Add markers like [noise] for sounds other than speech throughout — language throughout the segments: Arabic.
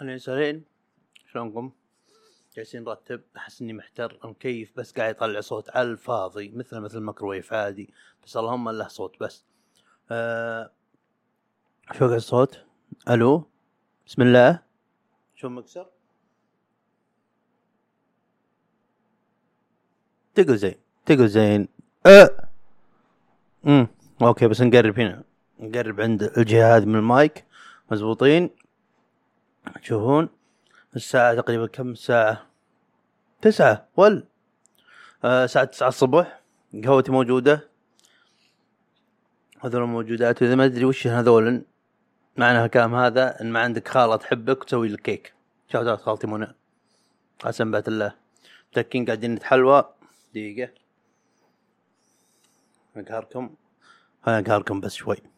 أنا سالين شلونكم؟ جالسين نرتب. أحس إني محتر. المكيف بس قاعد يطلع صوت على الفاضي. مثل مثل الميكروويف عادي. بس اللهم له صوت بس. آه شو الصوت؟ ألو؟ بسم الله. شو مكسر؟ تقل زين. تقل زين. أه. امم أوكي بس نقرب هنا. نقرب عند الجهه هذه من المايك. مزبوطين تشوفون الساعة تقريبا كم؟ ساعة تسعة ول. آه الساعة تسعة الصبح قهوتي موجودة. هذول موجودات إذا ما أدري وش هذول معنى الكلام هذا إن ما عندك خالة تحبك وتسوي لك كيك. شاوت خالتي منى. قسم الله. متكين قاعدين نتحلوى. دقيقة. أقهركم. أقهركم بس شوي.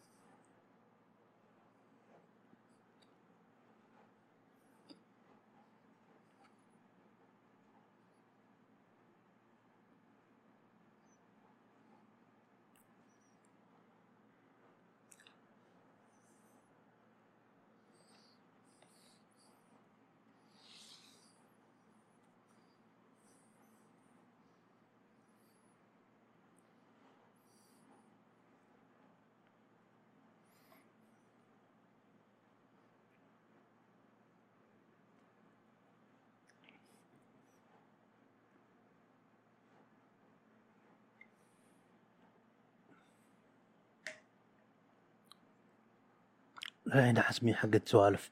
هنا حسمي حقت سوالف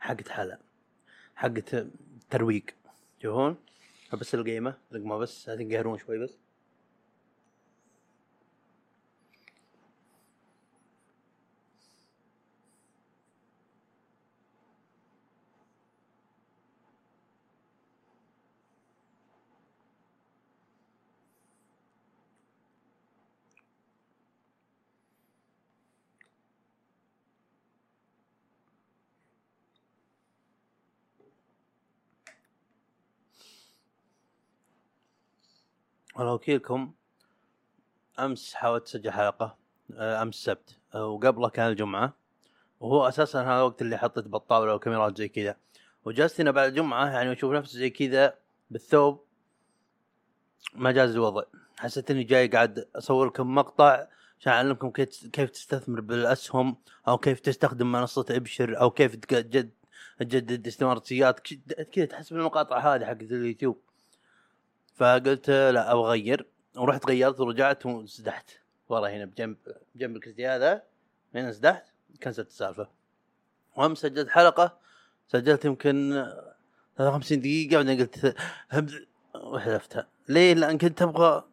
حقت حلا حقت ترويق تشوفون بس القيمة رقمة بس هتنقهرون شوي بس. والله وكيلكم أمس حاولت أسجل حلقة آه، أمس السبت آه، وقبله كان الجمعة وهو أساسا هذا الوقت اللي حطيت بالطاولة وكاميرات زي كذا. وجلست هنا بعد الجمعة يعني أشوف نفسي زي كذا بالثوب ما جاز الوضع. حسيت إني جاي قاعد أصور لكم مقطع عشان أعلمكم كيف تستثمر بالأسهم أو كيف تستخدم منصة إبشر أو كيف تجدد تجدد استثماراتك كذا تحس بالمقاطع هذه حقت اليوتيوب. فقلت لا أبغى أغير. ورحت غيرت ورجعت وسدحت ورا هنا بجنب بجنب الكرسي هذا هنا سدحت كنسلت السالفة. وهم سجلت حلقة سجلت يمكن 53 دقيقة بعدين قلت وحذفتها. ليه؟ لأن كنت أبغى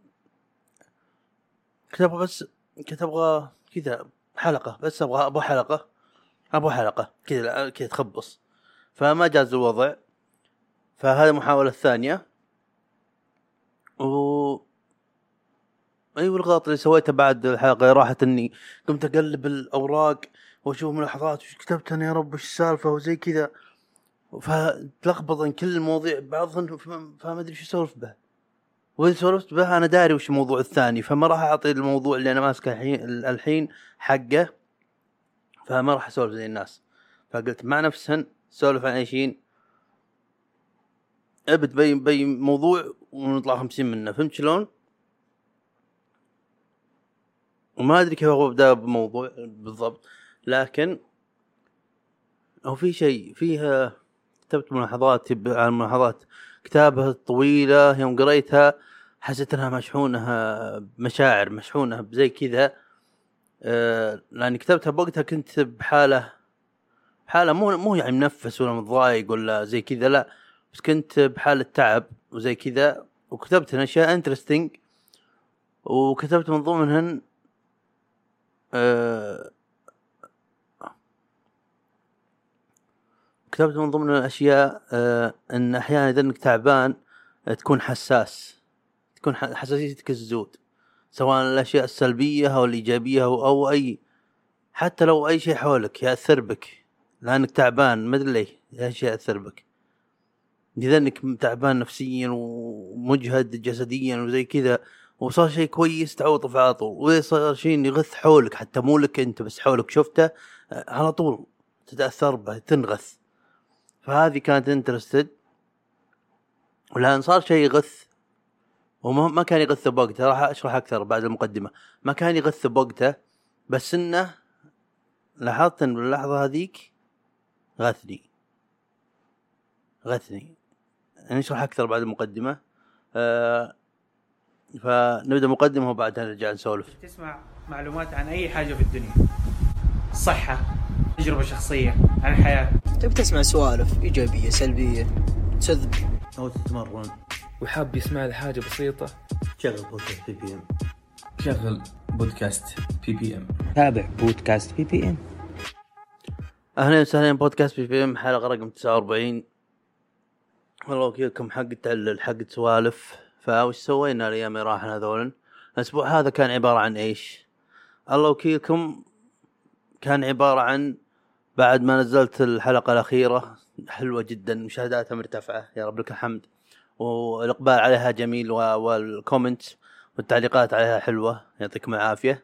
كنت أبغى بس كنت أبغى كذا حلقة بس أبغى أبغى حلقة أبغى حلقة كذا كذا تخبص. فما جاز الوضع. فهذه المحاولة الثانية. و أيوه الغلط اللي سويته بعد الحلقة راحت إني قمت أقلب الأوراق وأشوف ملاحظات وش كتبت أنا يا رب؟ وش السالفة؟ وزي كذا. فتلخبط كل المواضيع بعضهم فما أدري شو أسولف به. وإذا سولفت به أنا داري وش الموضوع الثاني فما راح أعطي الموضوع اللي أنا ماسكه الحين الحين حقه فما راح أسولف زي الناس. فقلت مع نفسهن سولف عن أي شيء أبد بي بي موضوع ونطلع خمسين منه فهمت شلون؟ وما أدري كيف أبدأ بموضوع بالضبط لكن هو في شيء فيها كتبت ملاحظات عن ملاحظات كتابها الطويلة يوم قريتها حسيت إنها مشحونة بمشاعر مشحونة بزي كذا أه لاني كتبتها بوقتها كنت بحالة حالة مو مو يعني منفس ولا متضايق ولا زي كذا لا بس كنت بحالة تعب وزي كذا وكتبت أشياء انترستنج وكتبت من ضمنهن أه كتبت من ضمن الاشياء أه إن أحيانا إذا إنك تعبان تكون حساس تكون حساسيتك الزود سواء الأشياء السلبية أو الإيجابية أو, أو أي حتى لو أي شيء حولك يأثر بك لأنك تعبان ما أدري ليه أي شيء يأثر بك. اذا انك تعبان نفسيا ومجهد جسديا وزي كذا. وصار شيء كويس تعوض على طول. وإذا صار شيء يغث حولك حتى مو لك أنت بس حولك شفته على طول تتأثر به تنغث. فهذه كانت انترستد ولان صار شيء يغث. وما ما كان يغث بوقته. راح أشرح أكثر بعد المقدمة. ما كان يغث بوقته بس إنه لاحظت إن باللحظه هذيك غثني. غثني. نشرح أكثر بعد المقدمة. آه فنبدأ مقدمة وبعدها نرجع نسولف. تسمع معلومات عن أي حاجة في الدنيا. صحة تجربة شخصية عن الحياة. تبي تسمع سوالف إيجابية سلبية؟ تكذب. أو تتمرن. وحاب يسمع لي حاجة بسيطة؟ شغل بودكاست PPM شغل بودكاست PPM تابع بودكاست PPM أهلا وسهلا بودكاست PPM حلقة رقم 49 والله وكيلكم حق تعلل حق سوالف. فوش سوينا الأيام اللي راحن هذول الأسبوع هذا كان عبارة عن إيش؟ الله وكيلكم كان عبارة عن بعد ما نزلت الحلقة الأخيرة حلوة جدا مشاهداتها مرتفعة يا رب لك الحمد. والإقبال عليها جميل وال comment والتعليقات عليها حلوة يعطيكم العافية.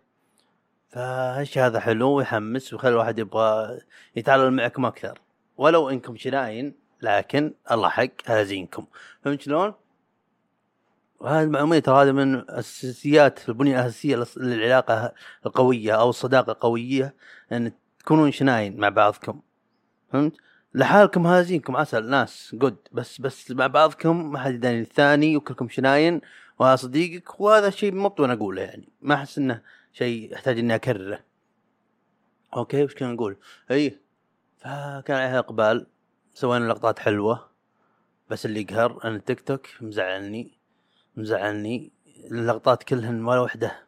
فهالشي هذا حلو ويحمس ويخلي الواحد يبغى يتكلم معكم أكثر. ولو إنكم شينين لكن الله حق هذا زينكم. فهمت شلون؟ وهذه المعلومية ترى هذه من أساسيات البنية الأساسية للص- للعلاقة القوية أو الصداقة القوية إن تكونون شناين مع بعضكم. فهمت؟ لحالكم هازينكم عسل ناس جود بس بس مع بعضكم ما حد يداني الثاني وكلكم شناين وهذا صديقك وهذا شيء مو بدون أقوله يعني. ما أحس إنه شيء يحتاج إني أكرره. أوكي وش كنا نقول اي فكان عليها إقبال. سوينا لقطات حلوة بس اللي يقهر أن التيك توك مزعلني مزعلني. اللقطات كلهن ولا وحدة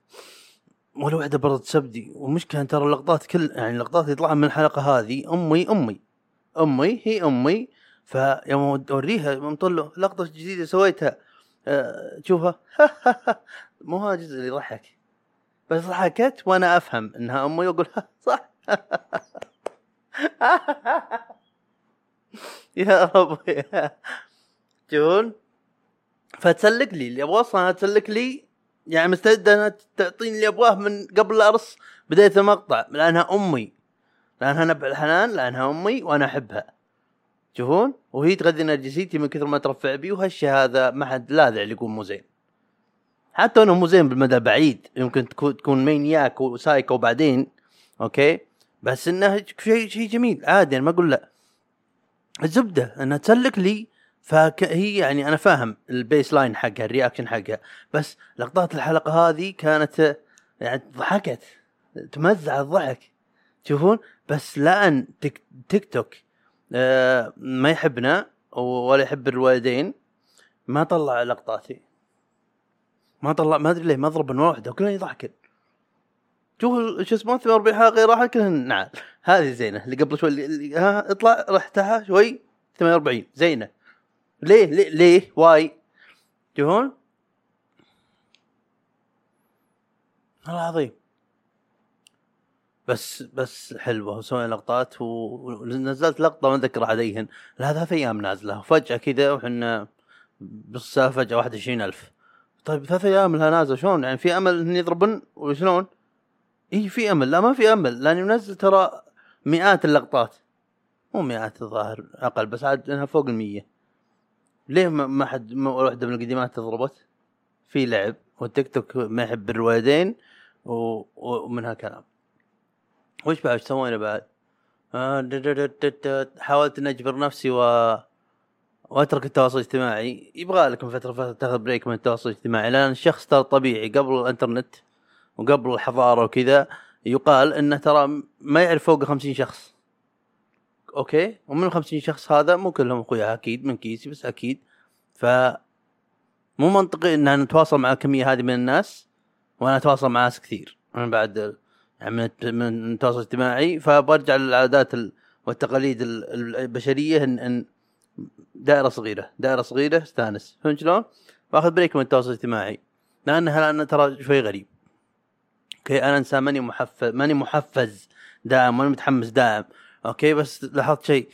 ولا وحدة برضه سبدي ومشكلة ترى اللقطات كل يعني اللقطات اللي من الحلقة هذه أمي أمي أمي هي أمي. فيوم أوريها يوم لقطة جديدة سويتها أه تشوفها [laughs] مو هذا الجزء اللي يضحك. بس ضحكت وأنا أفهم إنها أمي وأقول [laughs] صح. [laughs] [laughs] يا ربي. تشوفون فتسلك لي اللي أبغى أصلا تسلك لي. يعني مستعده انها تعطيني اللي أبغاه من قبل لا ارص بداية المقطع لأنها أمي. لأنها نبع الحنان لأنها أمي وأنا أحبها. تشوفون وهي تغذي نرجسيتي من كثر ما ترفع بي وهالشي هذا ما حد لاذع اللي يقول مو زين. حتى انه مو زين بالمدى البعيد يمكن تكون مينياك وسايكو بعدين okay؟ بس إنه شيء شيء جميل عادي أنا ما أقول لا. الزبده انها تسلك لي فهي يعني أنا فاهم ال baseline حقها ال reaction حقها بس لقطات الحلقة هذه كانت يعني ضحكت تمزع الضحك. تشوفون بس لأن تيك, تيك توك آه ما يحبنا ولا يحب الوالدين ما طلع لقطاتي. ما طلع ما أدري ليه ما ضرب واحدة وكلهم يضحكن. شوف شو اسمه 48 حلقه راح كلهن نعم هذه زينة اللي قبل شوي اللي- ها اطلع رحتها شوي 48 زينة. ليه؟ ليه؟ ليه؟ واي؟ تشوفون والله عظيم بس بس حلوة وسوينا لقطات ونزلت لقطة ما اتذكر عليهن. لها ثلاث أيام نازلة وفجأة كذا وحنا بالسالفه فجأة 21000 طيب ثلاث أيام لها نازلة شلون؟ يعني في أمل انه يضربن؟ وشلون؟ اي في أمل. لا ما في أمل لأني منزل ترى مئات اللقطات. مو مئات الظاهر أقل بس عاد إنها فوق المية. ليه ما حد واحدة من القديمات ضربت؟ في لعب والتيك توك ما يحب الوالدين و- ومنها كلام. وش بعد؟ سوينا بعد؟ آه، حاولت إني أجبر نفسي و وأترك التواصل الاجتماعي. يبغى لك من فترة فترة تاخذ break من التواصل الاجتماعي لأن الشخص ترى طبيعي. قبل الإنترنت وقبل الحضارة وكذا يقال إنه ترى ما يعرف فوق 50 شخص. okay؟ ومن ال 50 شخص هذا مو كلهم أخويا أكيد من كيسي بس أكيد. ف مو منطقي إن نتواصل مع الكمية هذه من الناس وأنا أتواصل مع ناس كثير من بعد يعني من الت- من التواصل الاجتماعي. فبرجع للعادات ال- والتقاليد ال- البشرية ان إن دائرة صغيرة دائرة صغيرة استانس فهمت شلون؟ واخذ break من التواصل الاجتماعي. لأن ترى شوي غريب. okay أنا إنسان ماني محفز ماني محفز دائم ماني متحمس دائم. okay بس لاحظت شيء.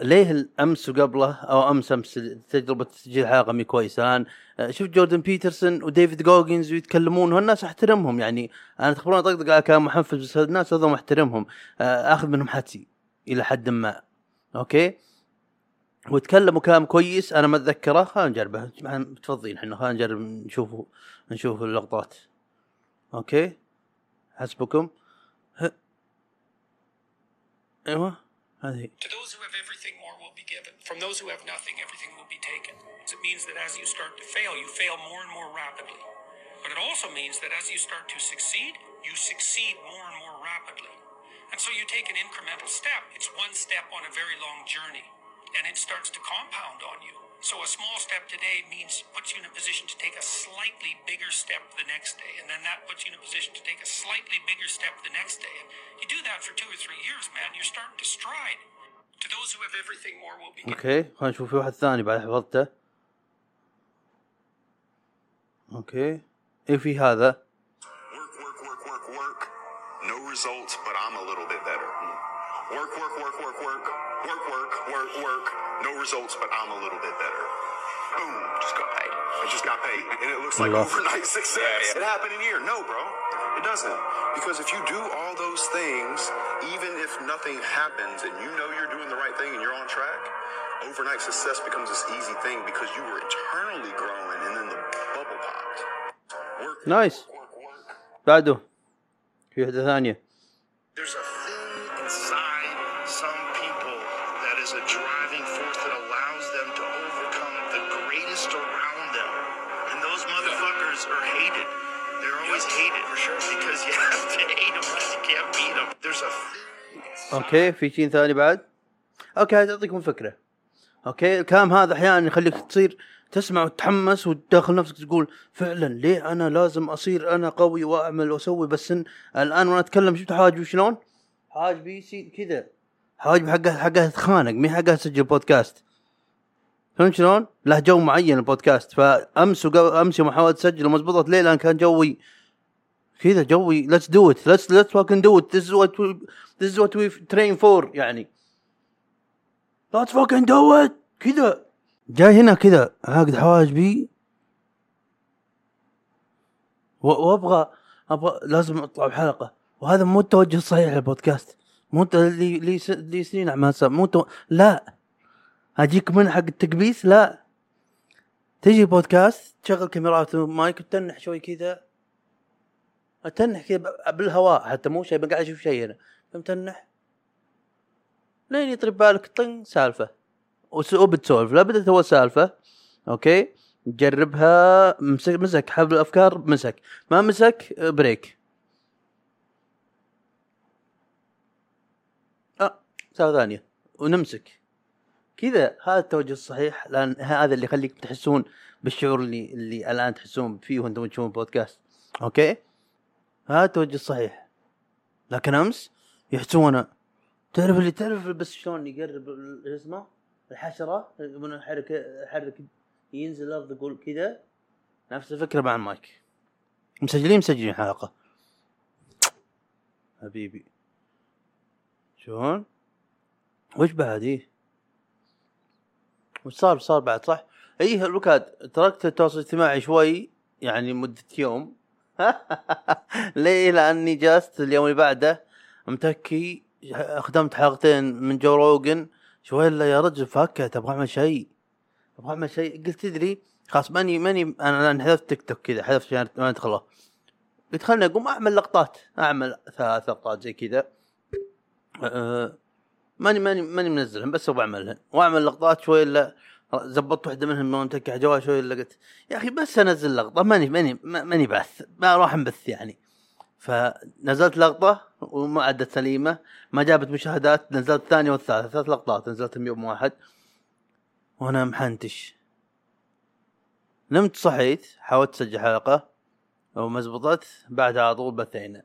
ليه الأمس وقبله أو أمس أمس تجربة تسجيل حلقة مي كويسة؟ الان شفت جوردن بيترسون وديفيد جوجنز ويتكلمون والناس أحترمهم يعني. أنا تخبرون أطقطق على كلام محفز بس الناس هذول محترمهم آه، أخذ منهم حدسي إلى حد ما. okay؟ وتكلموا كلام كويس أنا ما أتذكره. خلينا نجربه. متفضين إحنا خلينا نجرب نشوف نشوف اللقطات. okay؟ حسبكم ه- ايوه هذه To those who have everything, more will be given. From those who have nothing, everything will be taken. It means that as you start to fail, you fail more and more rapidly. But it also means that as you start to succeed, you succeed more and more rapidly. And so you take an incremental step. It's one step on a very long journey. And it starts to compound on you. So a small step today means puts you in a position to take a slightly bigger step the next day. And then that puts you in a position to take a slightly bigger step the next day. And you do that for two or three years, man. You're starting to stride. To those who have everything, more will be given. اوكي خلينا نشوف في واحد ثاني بعد حفظته اوكي ايه في هذا Work, work, work, work, work. No results, but I'm a little bit better. Work, work, work, work, work. Work, work, work, work. No results, but I'm a little bit better. Boom. Just got paid. I just got paid. And it looks like Allah. overnight success. It happened in a year. No, bro. It doesn't. Because if you do all those things, even if nothing happens and you know you're doing the right thing and you're on track, overnight success becomes this easy thing because you were eternally growing and then the bubble popped. Work, نايس work, work. بعده في واحدة ثانية There's a okay في شيء ثاني بعد؟ okay اعطيكم فكرة. okay الكلام هذا أحيانا يخليك تصير تسمع وتتحمس وتداخل نفسك تقول فعلا ليه أنا لازم أصير أنا قوي وأعمل وأسوي بس إن الآن وأنا أتكلم شفت حواجبي شلون؟ حواجبي يصير كذا. حواجبي حقها حقها تخانق مي حقها تسجل بودكاست. فهمت شلون؟ له جو معين البودكاست. فأمس وقبل أمس يوم حاولت أسجل وما زبطت ليه لأن كان جوي كذا جوي let's let's fucking do it. This is what we this is what we train for يعني. Let's fucking do it. كذا. جاي هنا كذا عاقد حواجبي. وأبغى أبغى لازم أطلع بحلقة. وهذا مو التوجه الصحيح للبودكاست. مو لي لي لي سنين عمال سا- مو تو... لا. أجيك من حق التكبيس لا. تجي بودكاست تشغل كاميرات ومايك وتنح شوي كذا. أتنح كذا بالهواء حتى مو شيء قاعد أشوف شيء هنا. متنح لين يطري بالك طن سالفة. وبتسولف. لا بدت اول سالفة. أوكي؟ جربها. مسك مسك. حبل الأفكار مسك. ما مسك break. آه سالفة ثانية. ونمسك. كذا. هذا التوجه الصحيح. لأن هذا اللي يخليك تحسون بالشعور اللي اللي الآن تحسون فيه وأنتم تشوفون بودكاست. أوكي؟ هذا التوجه الصحيح لكن أمس يحسون تعرف اللي تعرف بس شلون يقرب اسمه؟ الحشرة؟ من يحرك يحرك ينزل الأرض يقول كذا. نفس الفكرة مع المايك مسجلين مسجلين حلقة. حبيبي. شلون؟ وش بعد؟ إيه. وش صار صار بعد صح؟ إيه الوكاد تركت التواصل الاجتماعي شوي يعني مدة يوم. [laughs] ليه؟ لأني جلست اليوم اللي بعده متكي خدمت حلقتين من جو روغان شوي الا يا رجل؟ فكت أبغى أعمل شيء؟ أبغى أعمل شيء؟ قلت تدري خلاص ماني ماني أنا الآن حذفت تيك توك كذا حذفت عشان ما ادخله قلت خلني أقوم أعمل لقطات أعمل ثلاث لقطات زي كذا. أه ماني ماني ماني منزلهم بس أبغى اعملهن وأعمل لقطات شوي إلا زبطت واحدة منهم من متكي على جوال شوي الا قلت يا أخي بس أنزل لقطة ماني ماني ما- ماني بث ما راح نبث يعني. فنزلت لقطة وما عدت سليمة ما جابت مشاهدات نزلت الثانية والثالثة ثلاث لقطات نزلتهم يوم واحد. وأنا محنتش. نمت صحيت حاولت أسجل حلقة وما زبطت بعدها على طول بثينا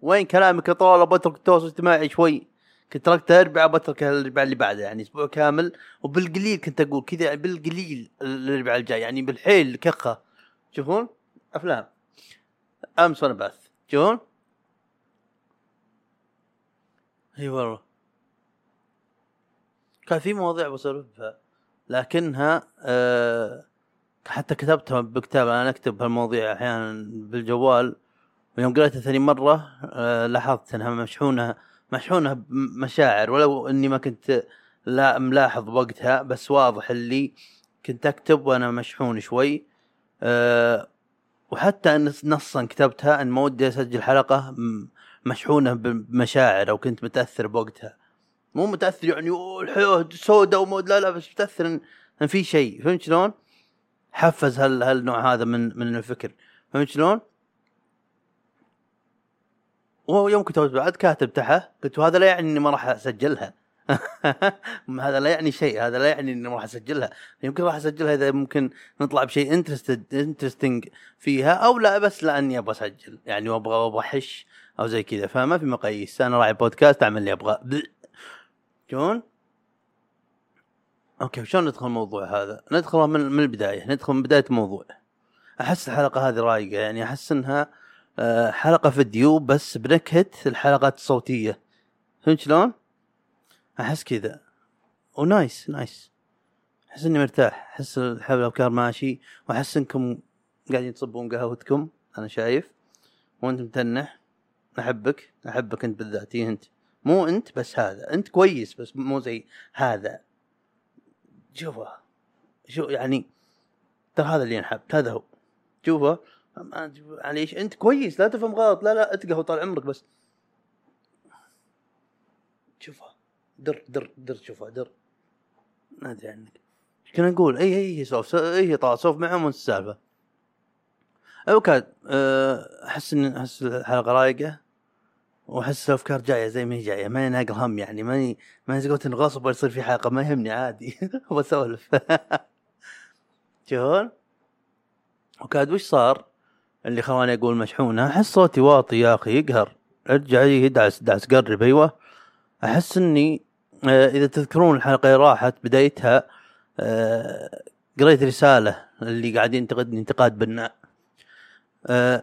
وين كلامك يا طول بترك التواصل الاجتماعي شوي. كنت تركته اربعاء بترك الاربعاء اللي بعده يعني أسبوع كامل. وبالقليل كنت أقول كذا يعني بالقليل الاربعاء الجاي يعني بالحيل كخة. تشوفون أفلام. امس وأنا بث. تشوفون إي والله. كان في مواضيع بسولفها لكنها آه حتى كتبتها بكتاب أنا أكتب هالمواضيع أحيانا بالجوال. ويوم قريتها ثاني مرة آه لاحظت إنها مشحونة مشحونه بمشاعر ولو إني ما كنت لا ملاحظ وقتها بس واضح اللي كنت أكتب وأنا مشحون شوي أه وحتى إن نصا كتبتها إن ما ودي أسجل حلقة مشحونة بمشاعر أو كنت متأثر بوقتها مو متأثر يعني "أوه، الحياة سوداء و mood لا لا بس متأثر ان, إن في شيء فهمت شلون؟ حفز هال هالنوع هذا من من الفكر فهمت شلون؟ ويوم كتبت بعد كاتب تحت قلت وهذا لا يعني إني ما راح أسجلها. [laughs] هذا لا يعني شيء هذا لا يعني إني ما راح أسجلها. يمكن راح أسجلها إذا ممكن نطلع بشيء interested interesting فيها أو لا بس لأني أبغى أسجل. يعني وابغى أبغى أحش أو زي كذا فما في مقاييس. أنا راعي بودكاست أعمل اللي ابغاه. [clears throat] شلون؟ أوكي شلون ندخل الموضوع هذا؟ ندخل من من البداية. ندخل من بداية الموضوع. أحس الحلقة هذه رايقة يعني أحس إنها آه، حلقة فيديو بس بنكهة الحلقات الصوتية. فهمت شلون؟ أحس كذا. و nice nice أحس إني مرتاح. أحس حبل الأفكار ماشي. وأحس إنكم قاعدين تصبون قهوتكم أنا شايف. وانت متنح. أحبك. أحبك أنت بالذاتي أنت. مو أنت بس هذا. أنت كويس بس مو زي هذا. شوفه. شو يعني؟ ترى هذا اللي ينحب. هذا هو. شوفه. معليش أنت كويس لا تفهم غلط لا لا اتقهوى طال عمرك بس. شوفه در در در شوفه در. ما أدري عنك. إيش كنا نقول؟ اي اي سولف اي طال سولف معهم السالفه اوكاد أه، أحس إن أحس الحلقة رايقة وأحس الأفكار جاية زي ما هي جاية ماني ناقل هم يعني ماني ماني قلت إن غصب يصير في حلقة ما يهمني عادي. [laughs] بسولف [laughs] شلون؟ وكاد وش صار؟ اللي خلاني أقول مشحونة. أحس صوتي واطي يا أخي يقهر. ارجع يدعس دعس قرب. أيوه. أحس إني آه، إذا تذكرون الحلقة راحت بدايتها آه، قريت رسالة اللي قاعد ينتقدني انتقاد بناء آه،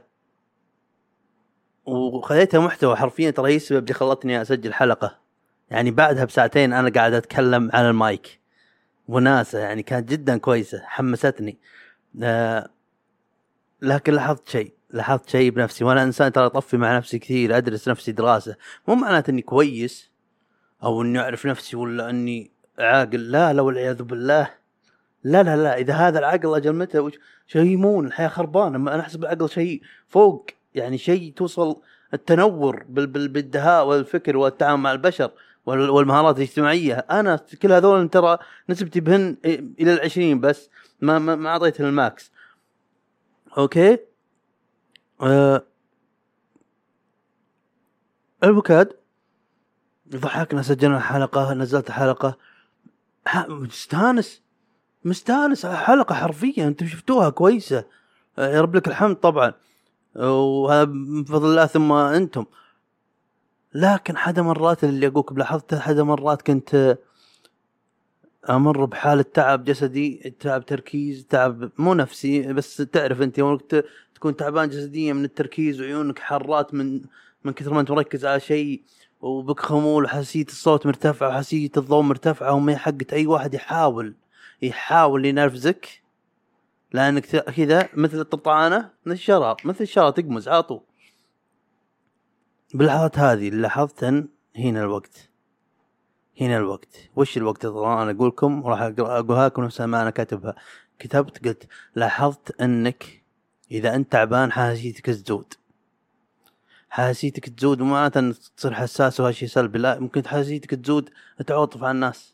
وخليتها محتوى حرفيا ترى هي السبب اللي خلتني أسجل حلقة. يعني بعدها بساعتين أنا قاعد أتكلم على المايك. وناسة يعني كانت جدا كويسة حمستني. آه، لكن لاحظت شيء لاحظت شيء بنفسي وأنا إنسان ترى أطفي مع نفسي كثير أدرس نفسي دراسة. مو معناته إني كويس أو إني أعرف نفسي ولا إني عاقل لا لا والعياذ بالله. لا لا لا إذا هذا العقل أجل متى؟ شيء يمون الحياة خربانة أنا احسب العقل شيء فوق يعني شيء توصل التنور بال- بال- بالدهاء والفكر والتعامل مع البشر وال- والمهارات الاجتماعية. أنا كل هذول ترى نسبتي بهن إلى العشرين بس ما ما, ما اعطيت ال max. أوكي؟ آه البوكاد ضحكنا سجلنا حلقه نزلت حلقه ح- مستانس مستانس حلقه حرفيا أنتم شفتوها كويسة. آه، يا رب لك الحمد طبعا. وهذا من فضل الله ثم أنتم. لكن حدا مرات اللي أقولك لاحظت حدا مرات كنت أمر بحاله تعب جسدي تعب تركيز تعب مو نفسي بس تعرف أنت يوم ت- تكون تعبان جسديا من التركيز وعيونك حارات من من كثر ما أنت مركز على شيء وبك خمول وحساسية الصوت مرتفعة وحساسية الضوء مرتفعة وما حقت أي واحد يحاول يحاول ينرفزك. لأنك كذا مثل الطرطعانه مثل الشرار مثل الشرار تقمز على طول. باللحظات هذه اللي لاحظت هنا الوقت. هنا الوقت. وش الوقت طبعا أنا أقول لكم وراح أقولها لكم نفس ما أنا كاتبها. كتبت قلت لاحظت أنك إذا أنت تعبان حساسيتك تزود. حساسيتك تزود مو معناته انك تصير حساس وهذا شيء سلبي لا ممكن حساسيتك تزود تعاطف على الناس.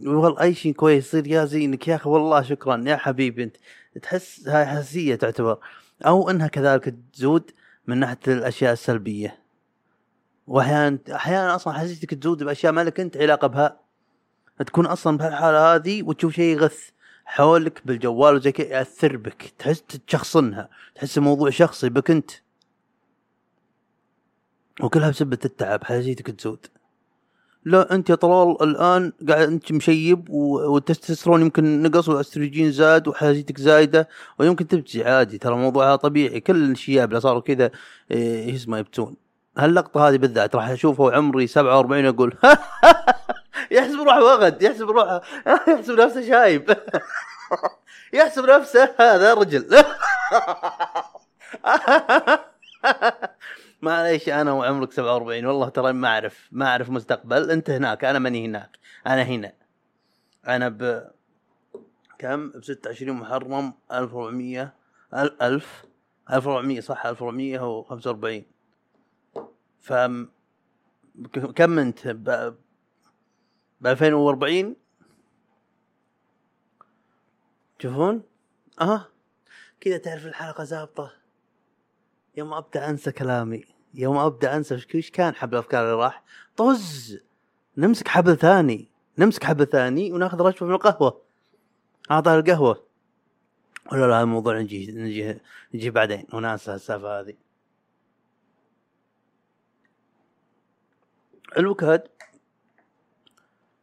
والله أي شيء كويس يصير يا زينك يا أخي والله شكرا يا حبيبي أنت. تحس هاي حساسية تعتبر. أو أنها كذلك تزود من ناحية الأشياء السلبية. واحيانا أحيانا أصلا حساسيتك تزود بأشياء ما لك أنت علاقة بها. تكون أصلا بهالحالة هذه وتشوف شيء يغث حولك بالجوال وزي كذا يأثر بك. تحس تشخصنها. تحس الموضوع شخصي بك أنت. وكلها بسبة التعب حساسيتك تزود. لا أنت يا طلال الآن قاعد أنت مشيب والتستوستيرون يمكن نقص والاستروجين زاد وحساسيتك زايدة. ويمكن تبكي عادي. ترى الموضوع طبيعي. كل الشياب اللي صاروا كذا إيه، اسمه يبكون هاللقطة هذه بالذات راح أشوفها وعمري 47 أقول [laughs] يحسب روحه وغد يحسب روحه [laughs] يحسب نفسه شايب. [laughs] يحسب نفسه هذا رجل. معليش أنا وعمرك 47 والله ترى ما أعرف ما أعرف مستقبل. أنت هناك أنا ماني هناك أنا هنا. أنا ب كم؟ ب 26 محرم 1400 ال- 1000 1400 صح 1445 ف كم انت؟ ب ب 2040 تشوفون؟ آه كذا تعرف الحلقة زابطه يوم أبدأ أنسى كلامي. يوم أبدأ أنسى وش كان حبل الأفكار اللي راح؟ طز! نمسك حبل ثاني. نمسك حبل ثاني وناخذ رشفه من القهوة. أعطى القهوة. ولا لا الموضوع نجي نجي نجي بعدين. وناسى السالفة هذه. الوكاد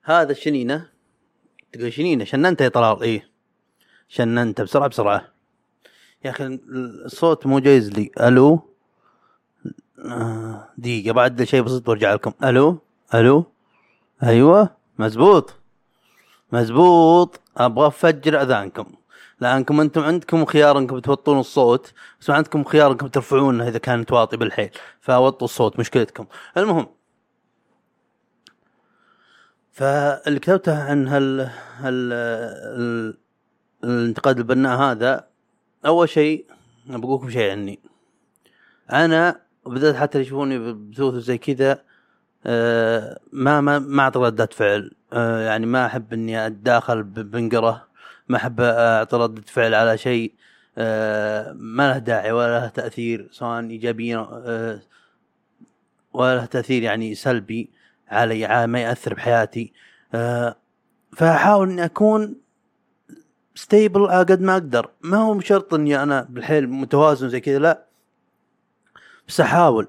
هذا الشنينه تقول شنينة؟ شننت يا طلال؟ إيه. شننت بسرعة بسرعة. يا أخي الصوت مو جايز لي. ألو؟ آه، دقيقة بعد شيء بسيط برجع لكم. ألو؟ ألو؟ أيوه مزبوط. مزبوط. أبغى أفجر أذانكم. لأنكم أنتم عندكم خيار إنكم توطون الصوت بس ما عندكم خيار إنكم ترفعونه إذا كانت واطي بالحيل. فوطوا الصوت مشكلتكم. المهم فاللي كتبته عن هال هال ال- الانتقاد البناء هذا أول شيء بقول لكم شيء عني. أنا بدأت حتى يشوفوني بثوث زي كذا آه، ما ما ما أعطي ردة فعل. آه، يعني ما أحب إني أتداخل بنقرة. ما أحب أعطي ردة فعل على شيء آه، ما له داعي ولا له تأثير سواء ايجابيا ولا له تأثير يعني سلبي. علي ما يأثر بحياتي. آه، فأحاول إني أكون stable قد ما أقدر. ما هو شرط إني أنا بالحيل متوازن زي كذا لا. بس أحاول.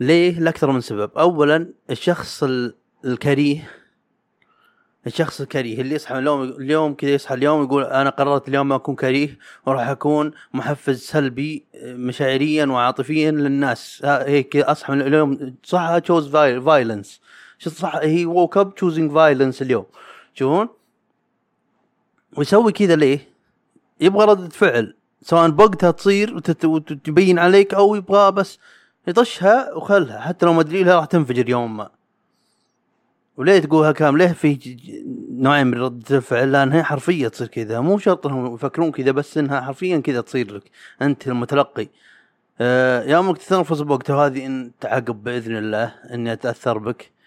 ليه؟ لأكثر من سبب. اولا الشخص ال- الكريه. الشخص الكريه اللي يصحى اليوم اليوم كذا يصحى اليوم يقول أنا قررت اليوم ما أكون كريه وراح أكون محفز سلبي مشاعريا وعاطفيا للناس. هيك أصحى من اليوم. صح choose violence شو صح؟ هي woke up choosing violence اليوم. تشوفون ويسوي كذا ليه؟ يبغى ردة فعل. سواء بوقتها تصير وتبين عليك أو يبغى بس يطشها وخلها. حتى لو ما أدري لها راح تنفجر يوم ما. وليه تقولها كام ليه في نوعين من ردة الفعل؟ لأن هي حرفية تصير كذا. مو شرط إنهم يفكرون كذا بس إنها حرفيا كذا تصير لك. أنت المتلقي. آه يومك تتنرفز بوقتها وهذه إن تعقب بإذن الله إني أتأثر بك.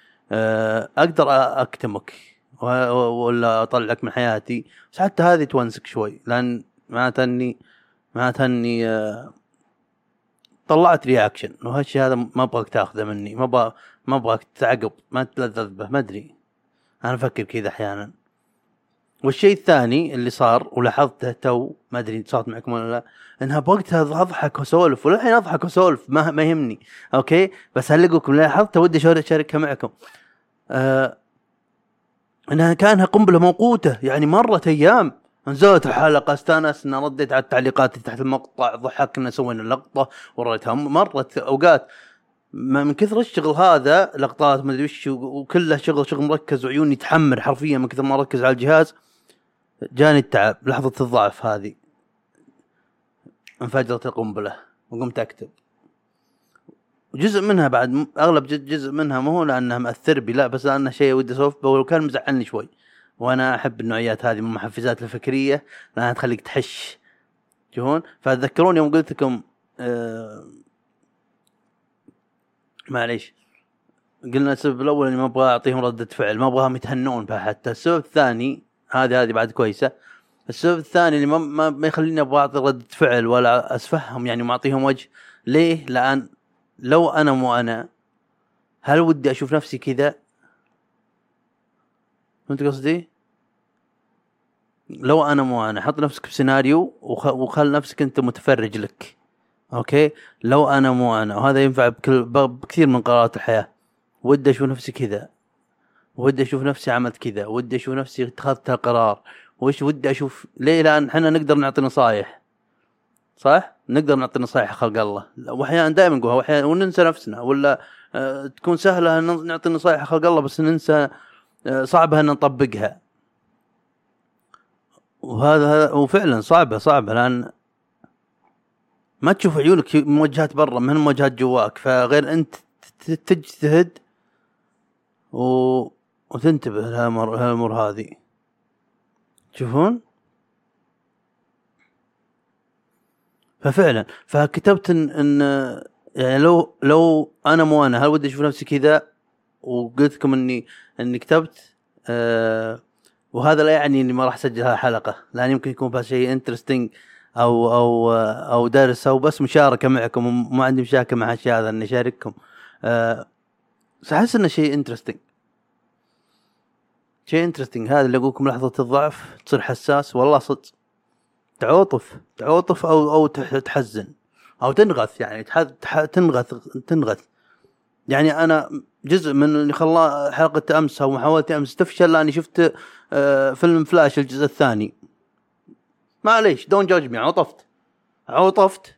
أقدر أ- أكتمك ولا أطلعك من حياتي؟ بس حتى هذه تونسك شوي لأن معناته اني معناته اني آه، طلعت reaction وهالشيء هذا ما أبغاك تأخذه مني ما أبغى ما أبغاك تعقب ما تتلذذ به ما أدري. أنا أفكر كذا أحيانا. والشيء الثاني اللي صار ولاحظته تو ما أدري صارت معكم ولا لا انها بوقتها أضحك وأسولف والحين أضحك وأسولف ما ما يهمني أوكي؟ بس هل لكم لاحظت ودي أشاركها معكم. آه إنها كانها قنبلة موقوتة. يعني مرت أيام. نزلت الحلقة استانسنا رديت على التعليقات تحت المقطع ضحكنا سوينا لقطة وريتها. مرت أوقات من كثر الشغل هذا لقطات ما أدري وش وكله شغل شغل مركز وعيوني تحمر حرفيا من كثر ما أركز على الجهاز. جاني التعب لحظة الضعف هذه. انفجرت القنبلة وقمت أكتب. وجزء منها بعد أغلب جزء- منها مو هو لأنها مأثر بي لا بس لأنه شيء ودي أسولف به وكان مزعلني شوي. وأنا أحب النوعيات هذه من المحفزات الفكرية لأنها تخليك تحش. تشوفون فتذكرون يوم قلت لكم آه معليش. قلنا السبب الأول إني ما أبغى أعطيهم ردة فعل ما أبغاهم يتهنون بها حتى. السبب الثاني هذه هذه بعد كويسة. السبب الثاني اللي ما ما, ما يخليني أبغى أعطي ردة فعل ولا أسفههم يعني ما أعطيهم وجه ليه؟ لأن لو أنا مو أنا هل ودي أشوف نفسي كذا؟ فهمت قصدي؟ لو أنا مو أنا حط نفسك بسيناريو وخ... وخل نفسك أنت متفرج لك. أوكي؟ لو أنا مو أنا وهذا ينفع بكل... بكثير من قرارات الحياة. ودي أشوف نفسي كذا. ودي أشوف نفسي عملت كذا. ودي أشوف نفسي اتخذت هالقرار. وش ودي أشوف؟ ليه لأن إحنا نقدر نعطي نصايح؟ صح؟ نقدر نعطي نصايح خلق الله. وأحيانا دائما نقولها وأحيانا وننسى نفسنا ولا آه، تكون سهلة نعطي نصايح خلق الله بس ننسى آه، صعبة إن نطبقها. وهذا هذا- وفعلا صعبة صعبة لأن ما تشوف عيونك موجهات برا من موجهات جواك فغير أنت تجتهد و... وتنتبه لهالأمور هذه. تشوفون ففعلا فكتبت إن, إن يعني لو لو أنا مو أنا هل ودي أشوف نفسي كذا؟ وقلت لكم إني إني كتبت آه وهذا لا يعني إني ما راح أسجل هالحلقة لأن يمكن يكون فيها شيء انترستنج أو أو أو دارس أو بس مشاركة معكم وما عندي مشاكل مع الشيء هذا إني أشارككم. آه بس احس إنه شيء interesting شيء interesting هذا اللي أقول لكم لحظة الضعف تصير حساس. والله صدق. تعوطف تعوطف أو أو تح- تحزن أو تنغث يعني تح- تح- تنغث تنغث. يعني أنا جزء من اللي خلاه حلقة أمس أو محاولتي أمس تفشل لأني شفت آه، فيلم فلاش الجزء الثاني. معليش دون جادج مي عطفت عطفت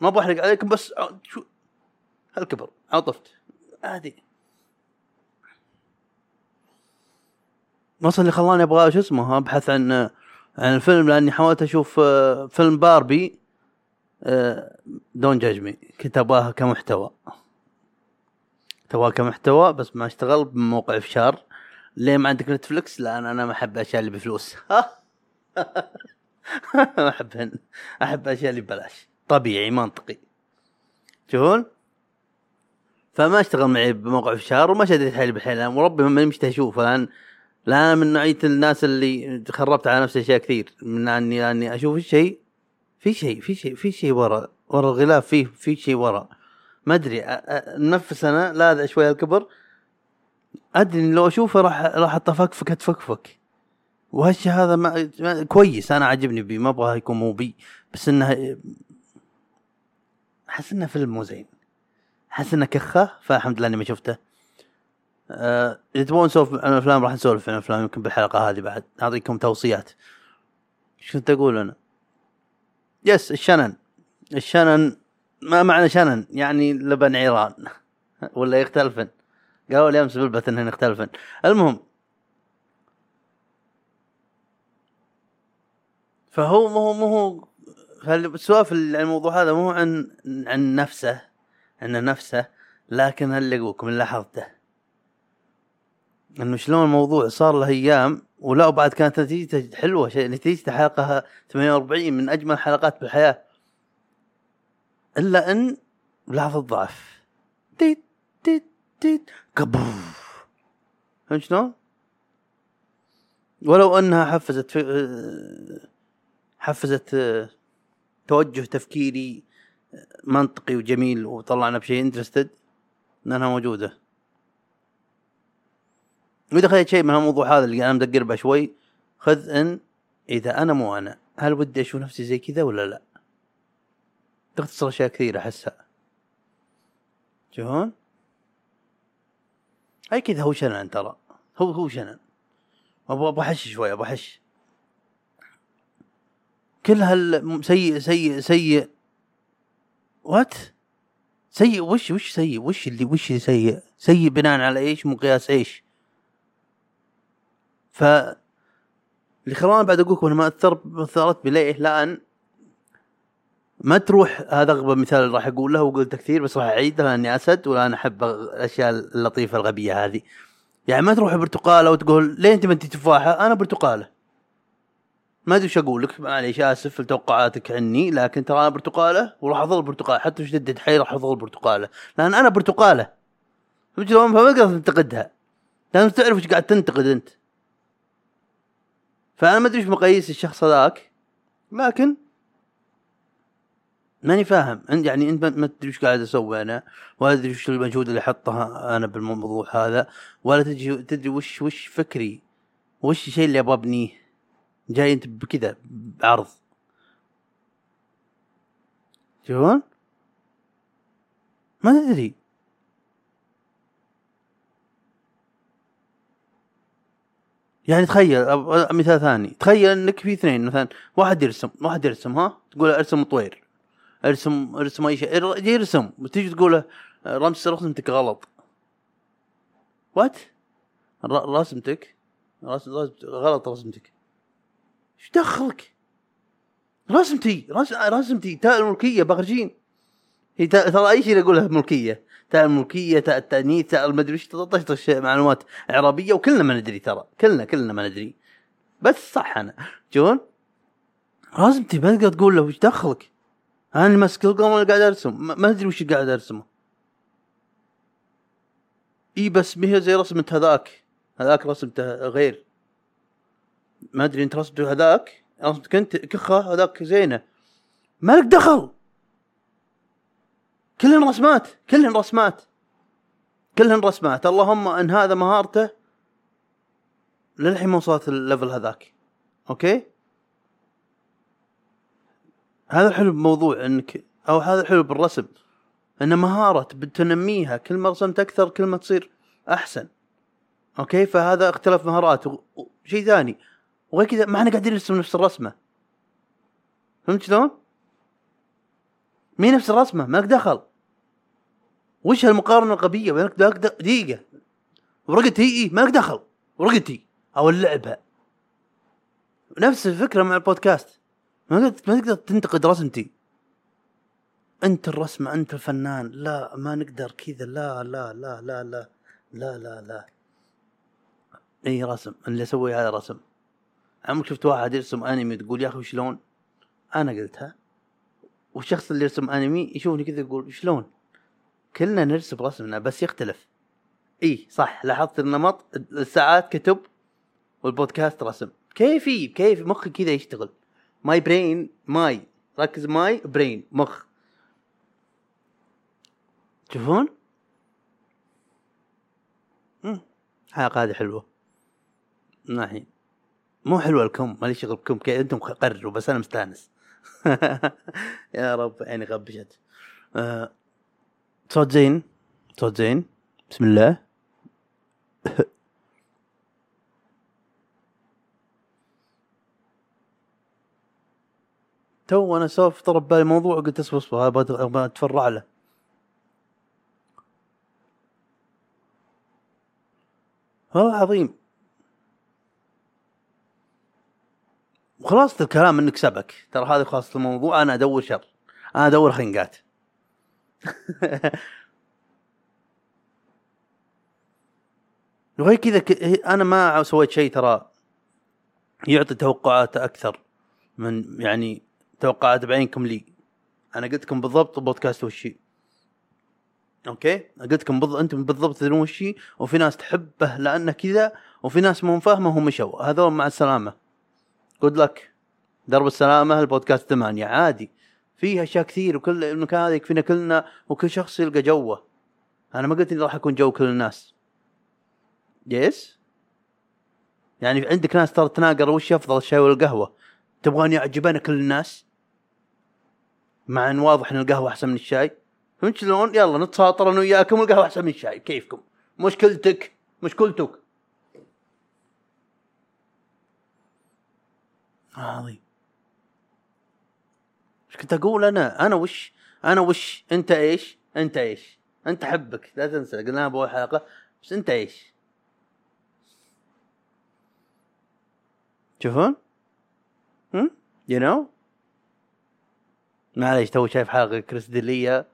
ما بحرق عليكم بس شو؟ هالكبر عطفت عادي. أصلا اللي خلاني أبغى شو اسمه أبحث عن عن الفيلم لأني حاولت أشوف آه، فيلم باربي دون جاج مي كنت أبغاها كمحتوى. تبغاه كمحتوى بس ما أشتغل بموقع فشار ليه ما عندك نتفلكس لأن أنا ما أحب الأشياء اللي بفلوس. [laughs] ما أحبهن. أحب الأشياء اللي ببلاش. طبيعي منطقي. تشوفون فما أشتغل معي بموقع فشار وما شديت حيلي بالحيل وربي ما مشتهي اشوفه لأن لأن أنا من نوعية الناس اللي خربت على نفسي أشياء كثير. من اني أني أشوف الشيء في شيء في شيء في شيء ورا ورا الغلاف فيه في شيء ورا. ما أدري نفس أنا لاذع شوية الكبر. أدري إن لو أشوفه راح راح اتفكفك اتفكفك وهالشيء هذا ما كويس أنا عاجبني بيه ما أبغاه يكون مو بي. بس انه أحس إنه فيلم مو زين. أحس إنه كخة فالحمد لله إني ما شفته. أه إذا تبغون نسولف عن الأفلام راح نسولف عن الأفلام يمكن بالحلقة هذه بعد. اعطيكم توصيات. إيش كنت أقول أنا؟ يس الشنن. الشنن ما معنى شنن؟ يعني لبن عيران. [laughs] ولا يختلفن. قالوا لي أمس بالبث إنهن يختلفن. المهم فهو مو هو مو هو فالسوالف الموضوع هذا مو عن عن نفسه عن نفسه لكن لكم اللي لاحظته. إنه شلون الموضوع صار له أيام ولا وبعد كانت نتيجته حلوة شيء نتيجته حلقة 48 من أجمل الحلقات بالحياة. إلا إن لحظة ضعف. تيت تيت تيت كبوف. فهمت شلون؟ ولو إنها حفزت في حفزت توجه تفكيري منطقي وجميل وطلعنا بشيء interested لانها موجودة. واذا خذيت شيء من الموضوع هذا اللي أنا مدقر به شوي خذ إن إذا أنا مو أنا هل ودي أشوف نفسي زي كذا ولا لا؟ تختصر أشياء كثيرة أحسها. شلون؟ هاي كذا هو شنن ترى؟ هو هو شنن؟ أبغى أبغى احش شوي أبغى احش كل هال سيء سيء سيء. وات سيء وش وش سيء؟ وش اللي وش اللي سيء؟ سيء بناء على إيش؟ مقياس إيش؟ ف اللي خلاني بعد أقول أنا ما اثر أثرت بي ليه لأن ما تروح هذا أغبى مثال راح أقوله وقلته كثير بس راح أعيده لأني أسد وأنا أحب الأشياء اللطيفة الغبية هذه. يعني ما تروح برتقالة وتقول ليه أنت ما أنت تفاحة؟ أنا برتقالة. ما أدري وش أقول لك معليش آسف لتوقعاتك عني لكن ترى أنا برتقالة وراح أظل برتقالة. حتى شدد حيل راح أظل برتقالة. لأن أنا برتقالة؟ فما تقدر تنتقدها لازم تعرف وش قاعد تنتقد أنت. فأنا ما أدري إيش مقاييس الشخص هذاك لكن ماني فاهم. يعني أنت ما تدري إيش قاعد أسوي أنا ولا تدري وش المجهود اللي أحطه أنا بالموضوع هذا ولا تدري تدري وش وش فكري وش الشيء اللي أبغى أبنيه. جاي أنت بكذا بعرض. شلون؟ ما تدري. يعني تخيل مثال ثاني. تخيل إنك في اثنين مثلا واحد يرسم واحد يرسم ها؟ تقول ارسم طوير. ارسم ارسم أي شيء. يرسم وتيجي تقول له رمز رسمتك غلط. وات رسمتك؟ رس- رس- غلط رسمتك. إيش دخلك؟ رسمتي رس- رسمتي تاء الملكية بغرجين هي ترى أي شيء اقولها ملكية. تاء الملكيه تاء التأنيث تاء المدري إيش تطشطش معلومات عربية وكلنا ما ندري ترى كلنا كلنا ما ندري. بس صح أنا. جون؟ ما تقدر تقول له وش دخلك. أنا ماسك القلم اللي قاعد أرسم. ما أدري وش قاعد أرسمه. إي بس ما هي زي رسمة هذاك. هذاك رسمته غير. ما أدري أنت رسمته هذاك؟ رسمتك انت كخة هذاك زينة. مالك دخل؟ كلهن رسمات كلهن رسمات. كلهن رسمات. اللهم إن هذا مهارته للحين ما وصلت ال level هذاك. أوكي؟ هذا حلو بموضوع إنك أو هذا حلو بالرسم. إن مهارة بتنميها كل ما رسمت أكثر كل ما تصير أحسن. okay؟ فهذا اختلاف مهارات. وشيء ثاني. وغير كذا ما إحنا قاعدين نرسم نفس الرسمة. فهمت شلون؟ مي نفس الرسمة مالك دخل. وش هالمقارنة الغبية؟ مالك مالك د- دقيقة. ورقتي اي مالك دخل. ورقتي أو اللعبة. نفس الفكرة مع البودكاست. ما تقدر ما تنتقد رسمتي أنت الرسمة أنت الفنان. لا ما نقدر كذا. لا لا لا لا لا لا لا لا. اي رسم. اللي أسوي هذا رسم. عمرك شفت واحد يرسم أنمي تقول يا أخي شلون؟ أنا قلتها. والشخص اللي يرسم أنمي يشوفني كذا يقول شلون؟ كلنا نرسم رسمنا بس يختلف. إي صح. لاحظت النمط الساعات كتب والبودكاست رسم. كيفي كيف مخي كذا يشتغل. my brain ما يركز my brain مخ. تشوفون؟ مم. الحلقة هذه حلوة. من ناحية. مو حلوة لكم مالي شغل بكم. أنتم قرروا بس أنا مستأنس. [laughs] يا رب عيني غبشت. آه، صوت زين. صوت زين. بسم الله. [laughs] تو أنا سوف ضرب بالي موضوع قلت اصبر اصبر أبغى أتفرع له. والله العظيم. وخلاصة الكلام إنك سبك. ترى هذه خلاصة الموضوع. أنا أدور شر. أنا أدور خنقات. [laughs] وغير كذا ك- أنا ما سويت شيء ترى يعطي توقعات أكثر من يعني توقعات بعينكم لي. أنا قلت لكم بالضبط بودكاست وشي okay؟ قلت لكم بالضبط أنتم بالضبط تدرون وشي وفي ناس تحبه لأنه كذا وفي ناس مو فاهمه ومشوا هذول مع السلامة. good luck درب السلامة البودكاست ثمانية. عادي. فيه أشياء كثير وكل المكان هذا يكفينا كلنا وكل شخص يلقى جوه. أنا ما قلت إني راح أكون جو كل الناس. يس يعني عندك ناس ترى تناقر وش أفضل الشاي ولا القهوة؟ تبغاني أعجبنا كل الناس؟ مع إن واضح إن القهوة أحسن من الشاي. فهمت شلون؟ يلا نتساطر أنا وياكم والقهوة أحسن من الشاي. كيفكم؟ مشكلتك مشكلتك عظيم. كنت أقول أنا؟ أنا وش؟ أنا وش؟ أنت إيش؟ أنت إيش؟ أنت حبك لا تنسى قلناها بأول حلقة بس أنت إيش؟ تشوفون؟ هم؟ you know؟ معليش تو شايف حلقة كريس ديليا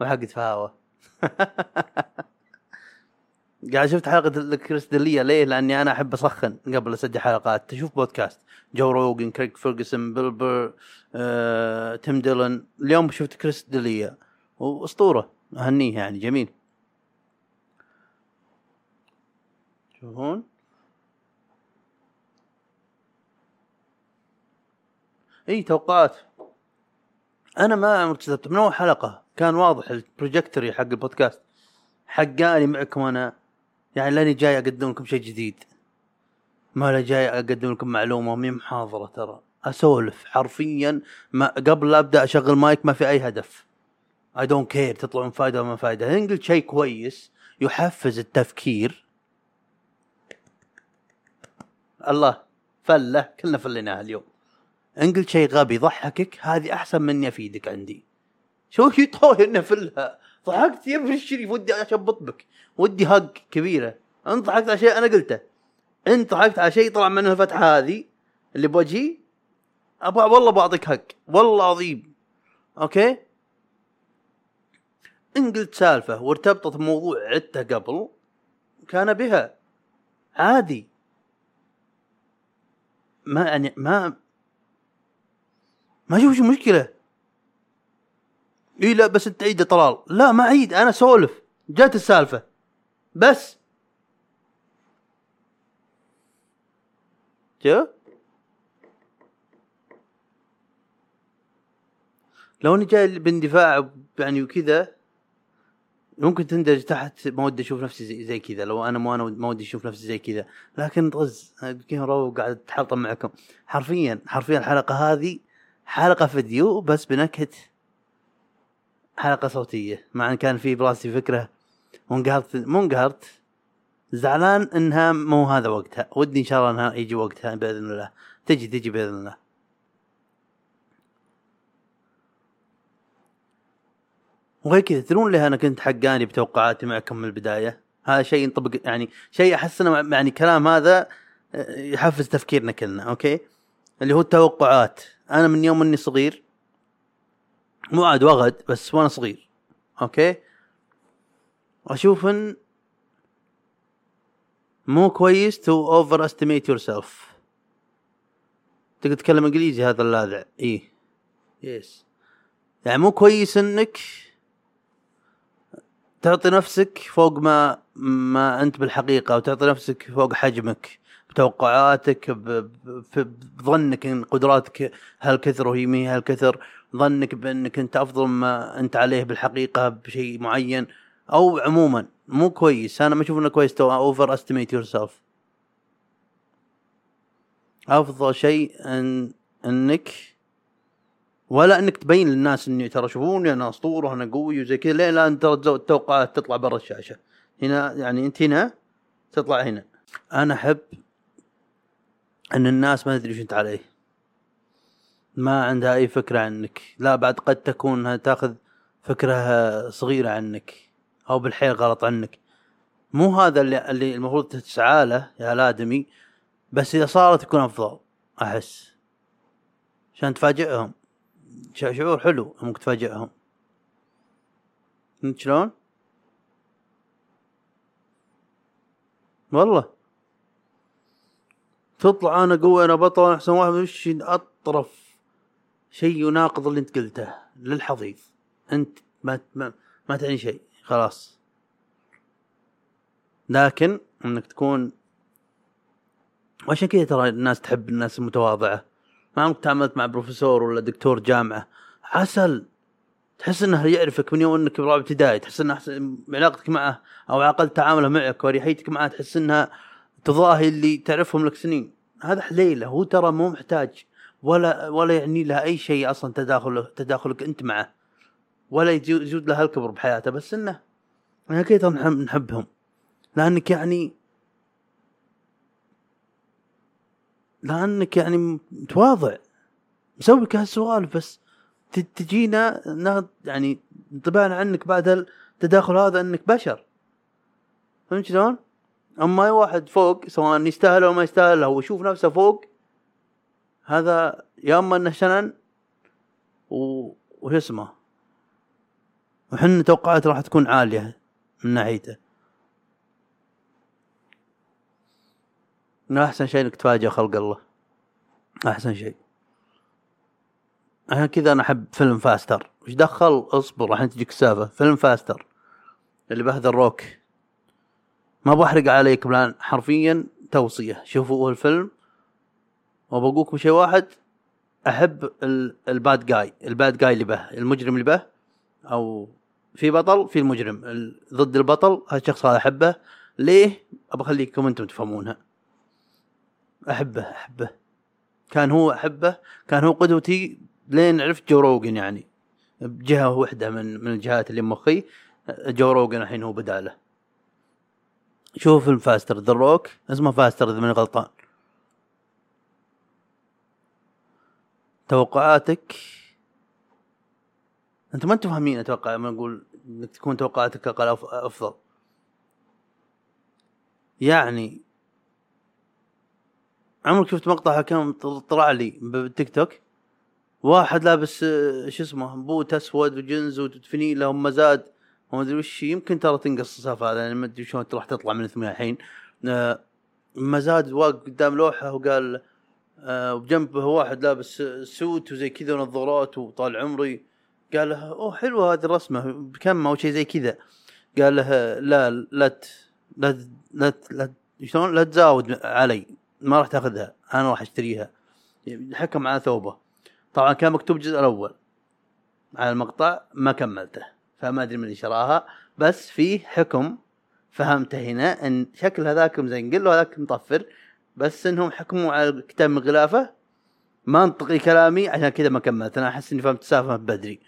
وحقت فهاوة [laughs] قاعد شفت حلقة الكريس ديليا ليه؟ لأني أنا أحب أسخن قبل أسجل حلقات. تشوف بودكاست. جو روجن كريك فيرجسون بيل بر آه، تيم ديلن اليوم شفت كريس ديليا وأسطورة. أهنيه يعني. جميل. تشوفون؟ إي توقعات. أنا ما كتبت من أول حلقة كان واضح ال trajectory حق البودكاست. حقاني معكم أنا. يعني لاني جاي اقدم لكم شيء جديد. ما لا جاي اقدم لكم معلومة مي محاضرة ترى. اسولف حرفيا ما قبل لا أبدأ أشغل مايك ما في أي هدف. اي دونت كير تطلع من فائده وما فائده ان قلت شيء كويس يحفز التفكير. الله فلة كلنا فليناها اليوم. ان قلت شيء غبي يضحكك هذه أحسن مني أفيدك عندي. شو هي طويل نفلها ضحكت يا ابن الشريف ودي اشبط بك ودي هق كبيرة. أنت ضحكت على شيء أنا قلته. أنت ضحكت على شيء طلع من الفتحه هذه اللي بوجهي. أبغى والله بعطيك حق. والله عظيم. okay؟ إن قلت سالفة وارتبطت بموضوع عدته قبل كان بها. عادي. ما يعني ما ما أشوف شو مشكلة. إي لا بس أنت عيد يا طلال. لا ما عيد أنا سولف جات السالفة. بس. شو؟ لو أني جاي باندفاع يعني وكذا ممكن تندرج تحت ما ودي أشوف نفسي زي, زي كذا. لو أنا مو أنا ما ودي أشوف نفسي زي كذا. لكن طز كيف رو قاعد أتحلطم معكم. حرفيا حرفيا الحلقة هذه حلقة فيديو بس بنكهة حلقة صوتية مع إن كان في براسي فكرة. وانقهرت مو انقهرت. زعلان إنها مو هذا وقتها. ودي إن شاء الله إنها يجي وقتها بإذن الله. تجي تجي بإذن الله. وغير كذا تدرون ليه أنا كنت حقاني بتوقعاتي معكم من البداية؟ هذا شيء ينطبق يعني شيء أحس إنه يعني كلام هذا آه، يحفز تفكيرنا كلنا أوكي؟ اللي هو التوقعات. أنا من يوم إني صغير مو عاد وغد بس وأنا صغير. okay؟ أشوف إن مو كويس to overestimate yourself تقدر تتكلم إنجليزي هذا اللاذع. إيه yes يعني مو كويس إنك تعطي نفسك فوق ما ما أنت بالحقيقة وتعطي نفسك فوق حجمك بتوقعاتك بظنك إن قدراتك هالكثر وهي هالكثر. ظنك بأنك أنت أفضل ما أنت عليه بالحقيقة بشيء معين؟ أو عموما مو كويس. أنا ما أشوف إنه كويس. to overestimate yourself أفضل شيء أن أنك ولا أنك تبين للناس اني ترى شوفوني أنا أسطورة أنا قوي وزي كذا. ليه؟ لا انت التوقعات تطلع برا الشاشة. هنا يعني أنت هنا تطلع هنا. أنا أحب أن الناس ما تدري إيش أنت عليه. ما عندها أي فكرة عنك. لا بعد قد تكون تاخذ فكرة صغيرة عنك أو بالحيل غلط عنك. مو هذا اللي اللي المفروض تسعى له يا الآدمي بس إذا صارت تكون أفضل أحس. عشان تفاجئهم. شعور حلو إنك تفاجئهم. فهمت شلون؟ والله. تطلع أنا قوي أنا بطل أحسن واحد وش أطرف؟ شيء يناقض اللي انت قلته للحضيض. انت ما ما, ما تعني شيء خلاص. لكن انك تكون وعشان كذا ترى الناس تحب الناس المتواضعة. ما عمرك تعاملت مع بروفيسور ولا دكتور جامعة. عسل. تحس انه يعرفك من يوم انك برابع ابتدائي. تحس انه علاقتك معه أو الاقل تعامله معك وريحيتك معه تحس انها تضاهي اللي تعرفهم لك سنين. هذا حليلة. هو ترى مو محتاج ولا ولا يعني له أي شيء أصلا تداخل تداخلك أنت معه. ولا يجو- يزود له الكبر بحياته بس انه أنا نحب نحبهم. لأنك يعني لأنك يعني متواضع. مسوي لك بس تجينا يعني انطباعنا عنك بعد التداخل هذا إنك بشر. فهمت شلون؟ أما أي واحد فوق سواء يستاهل أو ما يستاهل هو يشوف نفسه فوق هذا يا اما انه شنن. وش اسمه؟ وحنا توقعات راح تكون عالية من ناحيته. إنه أحسن شيء إنك تفاجئ خلق الله. أحسن شيء. عشان كذا أنا أحب فيلم Faster. إيش دخل؟ اصبر راح تجيك السالفة. فيلم Faster. اللي بهذا الروك. ما بحرق عليكم لأن حرفيا توصية. شوفوا الفيلم. وبقولكم شيء واحد أحب ال- ال bad guy ال bad guy اللي به المجرم اللي به أو في بطل في المجرم. ال- ضد البطل هذا الشخص هذا أحبه. ليه؟ ابى أخليكم أنتم تفهمونها أحبه أحبه. كان هو أحبه كان هو قدوتي لين عرفت جو روجن يعني. بجهة واحدة من من الجهات اللي مخي جو روجن الحين هو بداله. شوف فيلم Faster The Rock اسمه Faster إذا ماني غلطان. توقعاتك؟ انت ما أنتم فاهمين أتوقع لما أقول إنك تكون توقعاتك أقل أفضل. يعني عمرك شفت مقطع كان طلع لي بالتيك توك؟ واحد لابس آه، شو اسمه بوت أسود وجنز وتفنيله ومزاد وما أدري وش يمكن ترى تنقص السالفة هذا يعني ما أدري شلون راح تطلع من اسمها الحين. آه، مزاد واقف قدام لوحة وقال آه، وبجنبه واحد لابس suit وزي كذا ونظارات وطال عمري. قال له أوه حلوة هذه الرسمة بكم أو شيء زي كذا. قال له لا لا لا لا لا شلون؟ لا تزاود علي ما راح تأخذها أنا راح أشتريها. حكم على ثوبه. طبعا كان مكتوب الجزء الأول على المقطع ما كملته فما أدري من اللي شراها بس في حكم فهمته هنا إن شكل هذاك مزنقل وهذاك مطفر بس إنهم حكموا على الكتاب من غلافه منطقي كلامي عشان كذا ما كملت. أنا أحس إني فهمت السالفة بدري.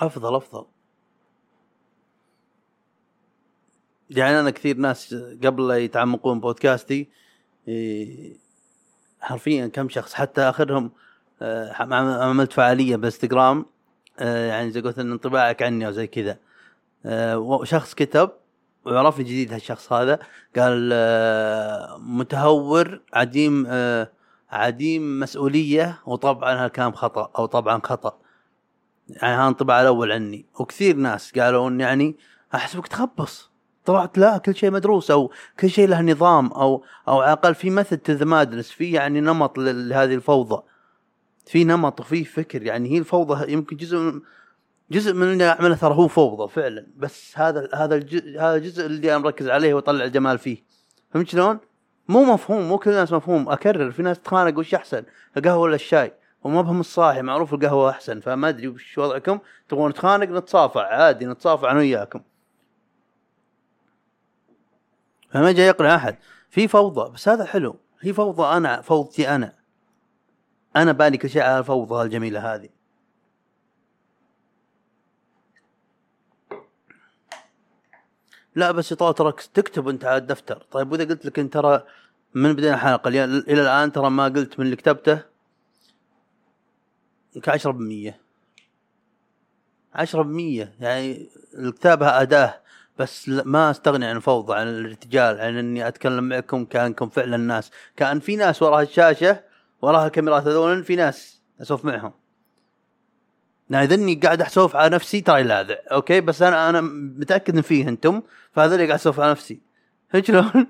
أفضل أفضل. يعني أنا كثير ناس قبل لا يتعمقون بودكاستي حرفيا كم شخص حتى آخرهم آه، عم- عملت فعالية بالانستغرام آه، يعني زي قلت إن انطباعك عني أو زي كذا. آه، و- شخص كتب وعرفني جديد هالشخص هذا قال آه، متهور عديم آه، عديم مسؤولية وطبعا هالكلام خطأ أو طبعا خطأ. يعني هذا الانطباع الأول عني. وكثير ناس قالوا إن يعني أحسبك تخبص. طلعت لا كل شيء مدروس أو كل شيء له نظام أو أو على الاقل في method to the madness في يعني نمط لهذه الفوضى. في نمط وفي فكر يعني هي الفوضى يمكن جزء من جزء من اللي أعمله ترى هو فوضى فعلا بس هذا هذا هذا الجزء اللي أنا مركز عليه وأطلع الجمال فيه. فهمت شلون؟ مو مفهوم مو كل الناس مفهوم أكرر في ناس تتخانق وش أحسن القهوة ولا الشاي؟ وما بهم الصاحي معروف القهوة أحسن فما أدري وش وضعكم تبغون نتخانق نتصافى عادي نتصافى أنا وياكم. فما جاي يقنع أحد. في فوضى بس هذا حلو هي فوضى أنا فوضتي أنا. أنا بالي كل شيء على الفوضى الجميلة هذه. لا بس يا طال ترى تكتب أنت على الدفتر. طيب وإذا قلت لك انت ترى من بدينا الحلقة إلى الآن ترى ما قلت من اللي كتبته؟ يمكن 10% 10% يعني الكتابة أداة. بس ما أستغني عن الفوضى عن الارتجال عن إني أتكلم معكم كأنكم فعلا ناس. كأن في ناس وراها الشاشة وراها الكاميرات هذول في ناس أسولف معهم. اذا اني قاعد اسولف على نفسي ترى لاذع أوكي؟ بس أنا أنا متأكد إن فيه أنتم فهذا اللي قاعد أسولف على نفسي. شلون؟ [laughs]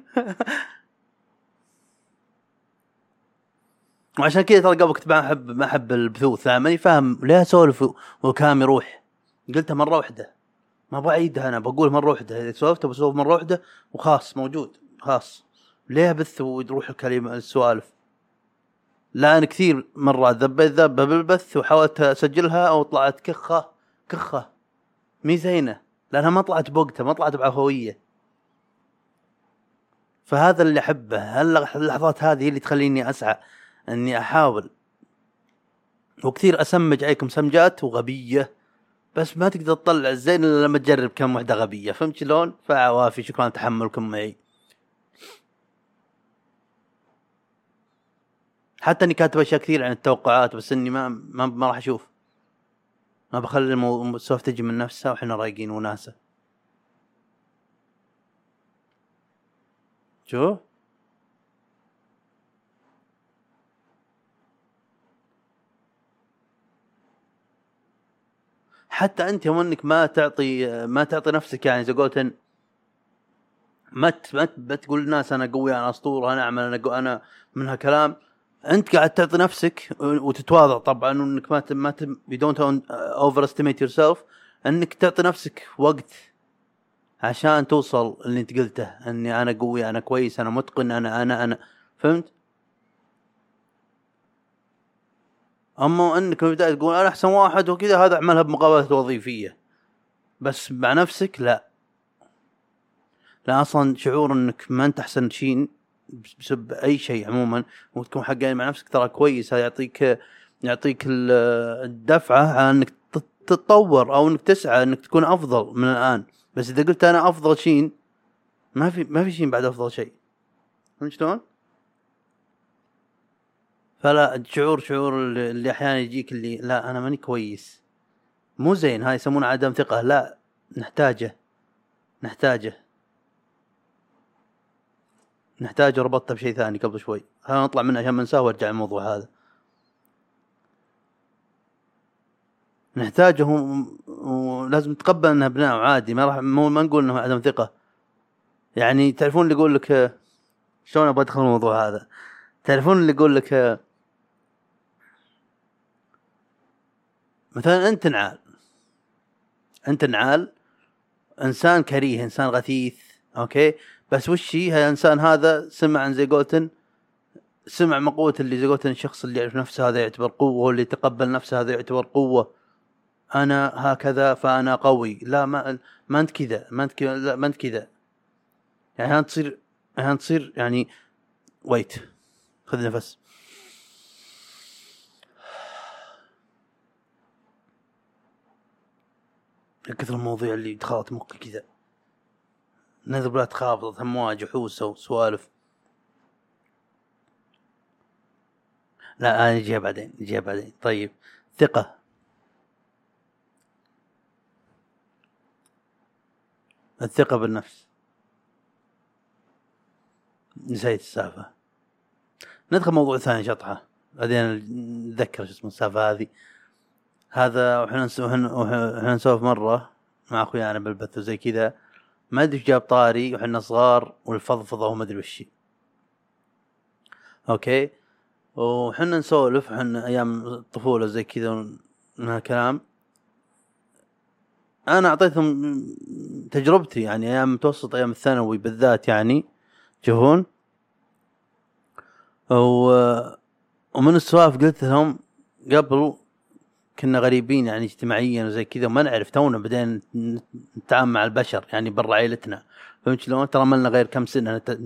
وعشان كذا ترى قبل كنت ما احب ما أحب البثوث. ماني فاهم ليه أسولف و- وكلامي يروح قلتها مرة واحدة. ما بعيدها أنا بقول مرة واحدة. إذا سولفت بسولف مرة واحدة وخلاص موجود. خلاص. ليه بث ويروح الكلمة السوالف؟ لا أنا كثير مرات ذبيت ذبة بالبث وحاولت أسجلها أو طلعت كخة كخة. مي زينة لأنها ما طلعت بوقتها ما طلعت بعفوية. فهذا اللي أحبه. هل- اللحظات هذه اللي تخليني أسعى إني أحاول؟ وكثير أسمج عليكم سمجات وغبية. بس ما تقدر تطلع الزين إلا لما تجرب كم وحدة غبية. فهمت شلون؟ فعوافي شكرا تحملكم معي. حتى إني كاتب أشياء كثير عن التوقعات بس إني ما ما, ما راح أشوف. ما بخلي السوالف تجي من نفسها وإحنا رايقين وناسة. شو؟ حتى أنت يوم إنك ما تعطي ما تعطي نفسك يعني زي إن ما ما تقول للناس أنا قوي أنا أسطورة أنا أعمل أنا أنا من هالكلام. انت قاعد تعطي نفسك وتتواضع طبعا وانك ما ما you don't overestimate yourself انك تعطي نفسك وقت عشان توصل اللي انت قلته اني أنا قوي أنا كويس أنا متقن أنا أنا أنا. فهمت؟ أما انك من البدايه تقول أنا أحسن واحد وكذا هذا أعملها بمقابلات وظيفية. بس مع نفسك لا. لا أصلا شعور إنك ما أنت أحسن شيء بسبب أي شيء عموما. وتكون حقاني مع نفسك ترى كويس. هذا يعطيك يعطيك ال- الدفعة على إنك تت- تتطور أو إنك تسعى إنك تكون أفضل من الآن. بس إذا قلت أنا أفضل شيء ما في ما في شيء بعد أفضل شيء. فهمت شلون؟ فلا الشعور شعور اللي أحيانا يجيك اللي لا أنا ماني كويس. مو زين هاي يسمونه عدم ثقة. لا نحتاجه نحتاجه. نحتاج وربطته بشيء ثاني قبل شوي. خلينا نطلع منه عشان ما ننساه وارجع الموضوع هذا. نحتاجه ولازم نتقبل إنه أبناء عادي. ما راح ما نقول إنه عدم ثقة. يعني تعرفون اللي يقول لك شلون أبغى أدخل الموضوع هذا؟ تعرفون اللي يقول لك مثلا أنت نعال. أنت نعال. إنسان كريه إنسان غثيث. أوكي؟ بس وش هي؟ الانسان هذا سمع عن زي قولتن سمع مقولة اللي زي قولتن الشخص اللي يعرف نفسه هذا يعتبر قوة واللي يتقبل نفسه هذا يعتبر قوة. أنا هكذا فأنا قوي. لا ما ما أنت كذا ما أنت كذا لا ما أنت كذا. يعني هان تصير هان تصير يعني wait خذ نفس. من كثر المواضيع اللي دخلت مخي كذا. نذبلات خافضت امواج وحوسة وسوالف. لا أنا نجيها بعدين نجيها بعدين. طيب ثقة. الثقة بالنفس. نسيت السالفة. ندخل موضوع ثاني شطحة. بعدين نتذكر شو اسمه السالفة هذه. هذا وإحنا نسولف مرة مع أخويانا بالبث وزي كذا. ما أدري جاب طاري وحنا صغار والفضفضة وما أدري وش. أوكي؟ وحنا نسولف حنا أيام الطفولة زي كذا من هالكلام. أنا أعطيتهم تجربتي يعني أيام متوسط أيام الثانوي بالذات يعني. تشوفون و... ومن السوالف قلت لهم قبل كنا غريبين يعني اجتماعيا وزي كذا وما نعرف تونا بدينا نتعامل مع البشر يعني برا عائلتنا فهمت شلون؟ ترى ما لنا غير كم سنة نت...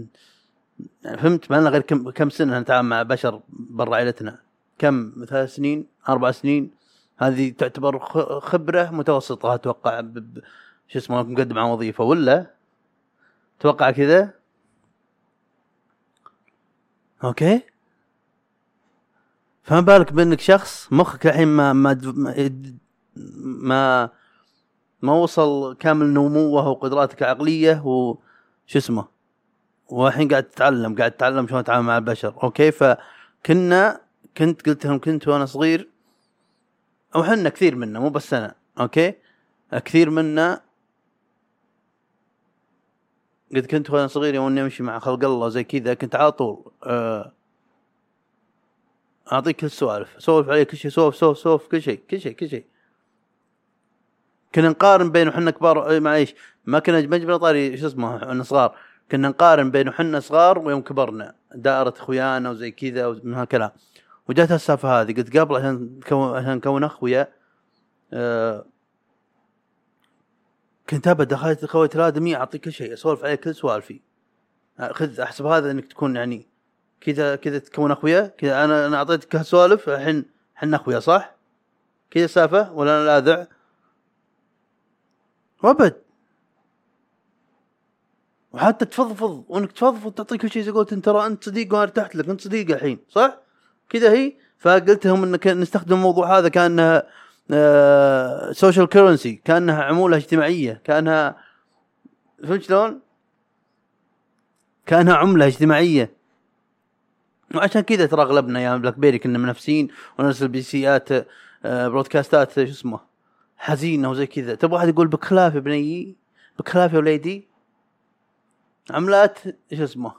فهمت؟ ما لنا غير كم كم سنة نتعامل مع بشر برا عائلتنا كم؟ ثلاث سنين؟ أربع سنين؟ هذه تعتبر خبرة متوسطة أتوقع. ب... شو اسمه مقدم على وظيفة. ولا؟ أتوقع كذا؟ أوكي؟ فما بالك بأنك شخص مخك الحين ما ما ما ما, وصل كامل نموه وقدراتك العقلية وشو اسمه والحين قاعد تتعلم قاعد تتعلم شلون تتعامل مع البشر أوكي؟ فكنا كنت قلت لهم كنت وأنا صغير أو حنا كثير منا مو بس أنا أوكي؟ كثير منا قد كنت وأنا صغير يوم أني أمشي مع خلق الله زي كذا كنت على طول آه أعطيك السوالف اسولف عليه كل شيء سولف سولف سولف كل شيء كل شيء كل شيء. كنا نقارن بين وحنا كبار إيه، معليش ما كنا مجبر طاري شو اسمه إحنا صغار. كنا نقارن بين وحنا صغار ويوم كبرنا. دائرة إخويانا وزي كذا ومن هالكلام. وجات السالفة هذه. قلت قبل عشان عشان نكون أخويا آه كنت أبد دخلت خوية الادمي أعطيك كل شيء. أسولف عليه كل سوالفي. خذ أحسب هذا إنك تكون يعني كذا كذا تكون أخويا كذا أنا أنا أعطيتك هالسوالف الحين إحنا أخويا صح؟ كذا السالفه ولا أنا لاذع؟ وابد وحتى تفضفض وإنك تفضفض تعطيك كل شيء زي قلت أنت ترى أنت صديق وأنا ارتحت لك أنت صديق الحين صح؟ كذا هي فقلت لهم إن كان- نستخدم الموضوع هذا كأنها social currency كأنها عمولة اجتماعية كأنها فهمت شلون؟ كأنها عملة اجتماعية وعشان كذا ترى أغلبنا أيام BlackBerry كنا منافسين ونرسل BC ات آه، broadcast ات شو اسمه حزينة وزي كذا. تبغى واحد يقول بخلاف يا بنيي يا وليدي؟ عملات شو اسمه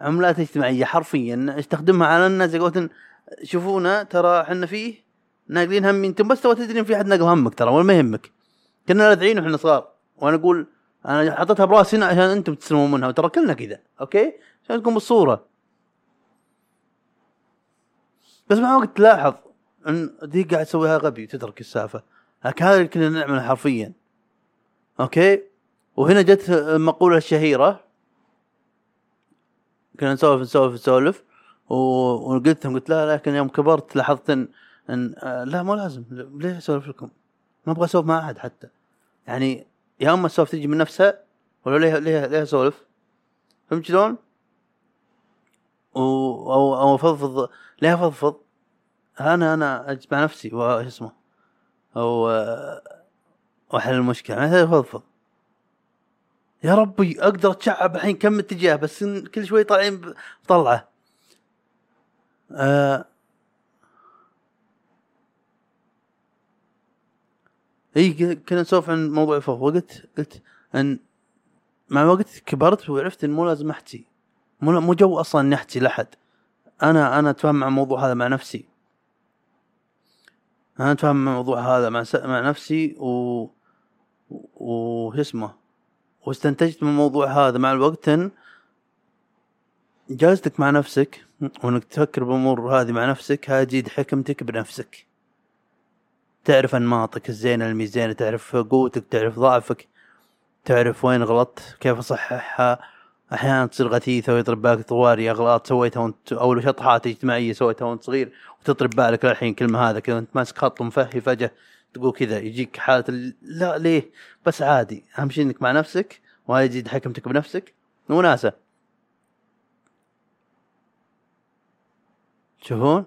عملات اجتماعية حرفيا نستخدمها على الناس زي قولتن شوفونا ترى إحنا فيه ناقلين هم أنتم بس تبغى تدري في حد ناقل همك ترى ولا ما يهمك. كنا لاذعين وإحنا صغار وأنا أقول أنا حطيتها براسي عشان أنتم تستلمون منها وترى كلنا كذا أوكي؟ عشان تكون بالصورة. بس مع وقت تلاحظ إن دي قاعد تسويها غبي وتترك السالفة. لكن هذا اللي كنا نعمله حرفيا. أوكي؟ وهنا جت المقولة الشهيرة. كنا نسولف نسولف نسولف. و- وقلت لهم قلت لا لكن يوم كبرت لاحظت ان, إن آه لا مو لازم. ليه أسولف لكم؟ ما أبغى أسولف مع أحد حتى. يعني يا أما السولف تجي من نفسها ولا ليه ليه ليه أسولف؟ فهمت شلون؟ أو أو أفضفض ليه افضفض؟ أنا أنا اجمع نفسي وش اسمه أو واحل المشكلة. ما افضفض يا ربي أقدر أتشعب الحين كم اتجاه بس كل شوي طالعين بطلعه آه. إي كنا نسولف عن موضوع الفوضى وقلت قلت أن مع الوقت كبرت وعرفت إن مو لازم أحكي. مو مو جو أصلا إني أحكي لأحد. أنا أنا أتفاهم مع الموضوع هذا مع نفسي. أنا أتفاهم مع الموضوع هذا مع س... مع نفسي و و شو اسمه واستنتجت من الموضوع هذا مع الوقت إن جلستك مع نفسك وإنك تفكر بالامور هذه مع نفسك هاجد حكمتك بنفسك. تعرف أنماطك الزينة الميزانة تعرف قوتك تعرف ضعفك تعرف وين غلطت كيف أصححها أحيانا تصير غثيثة ويطرب بالك طواري اغلاط سويتها وأنت أو شطحات اجتماعية سويتها وأنت صغير وتطرب بالك الحين كلمة هذا كذا أنت ماسك خط مفهي فجأة تقول كذا يجيك حالة ال- لا ليه؟ بس عادي أهم شيء إنك مع نفسك وهذا يزيد حكمتك بنفسك وناسه تشوفون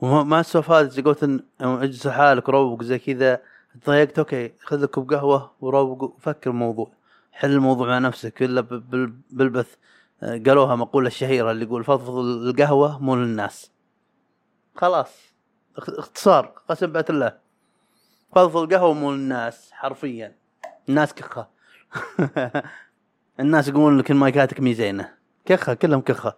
وما ما السوالف هذه قلت اجلس حالك وروق زي كذا تضايقت أوكي خذ لك كوب قهوه وروق وفكر الموضوع. حل الموضوع مع نفسك إلا بالبث. آه، قالوها مقولة الشهيرة اللي يقول فضفض القهوة مو للناس. خلاص اخ- اختصار قسم بات الله. فضفض القهوة مو للناس حرفيا. الناس كخة. [laughs] الناس يقولون لك المايكاتك مي زينة. كخة كلهم كخة.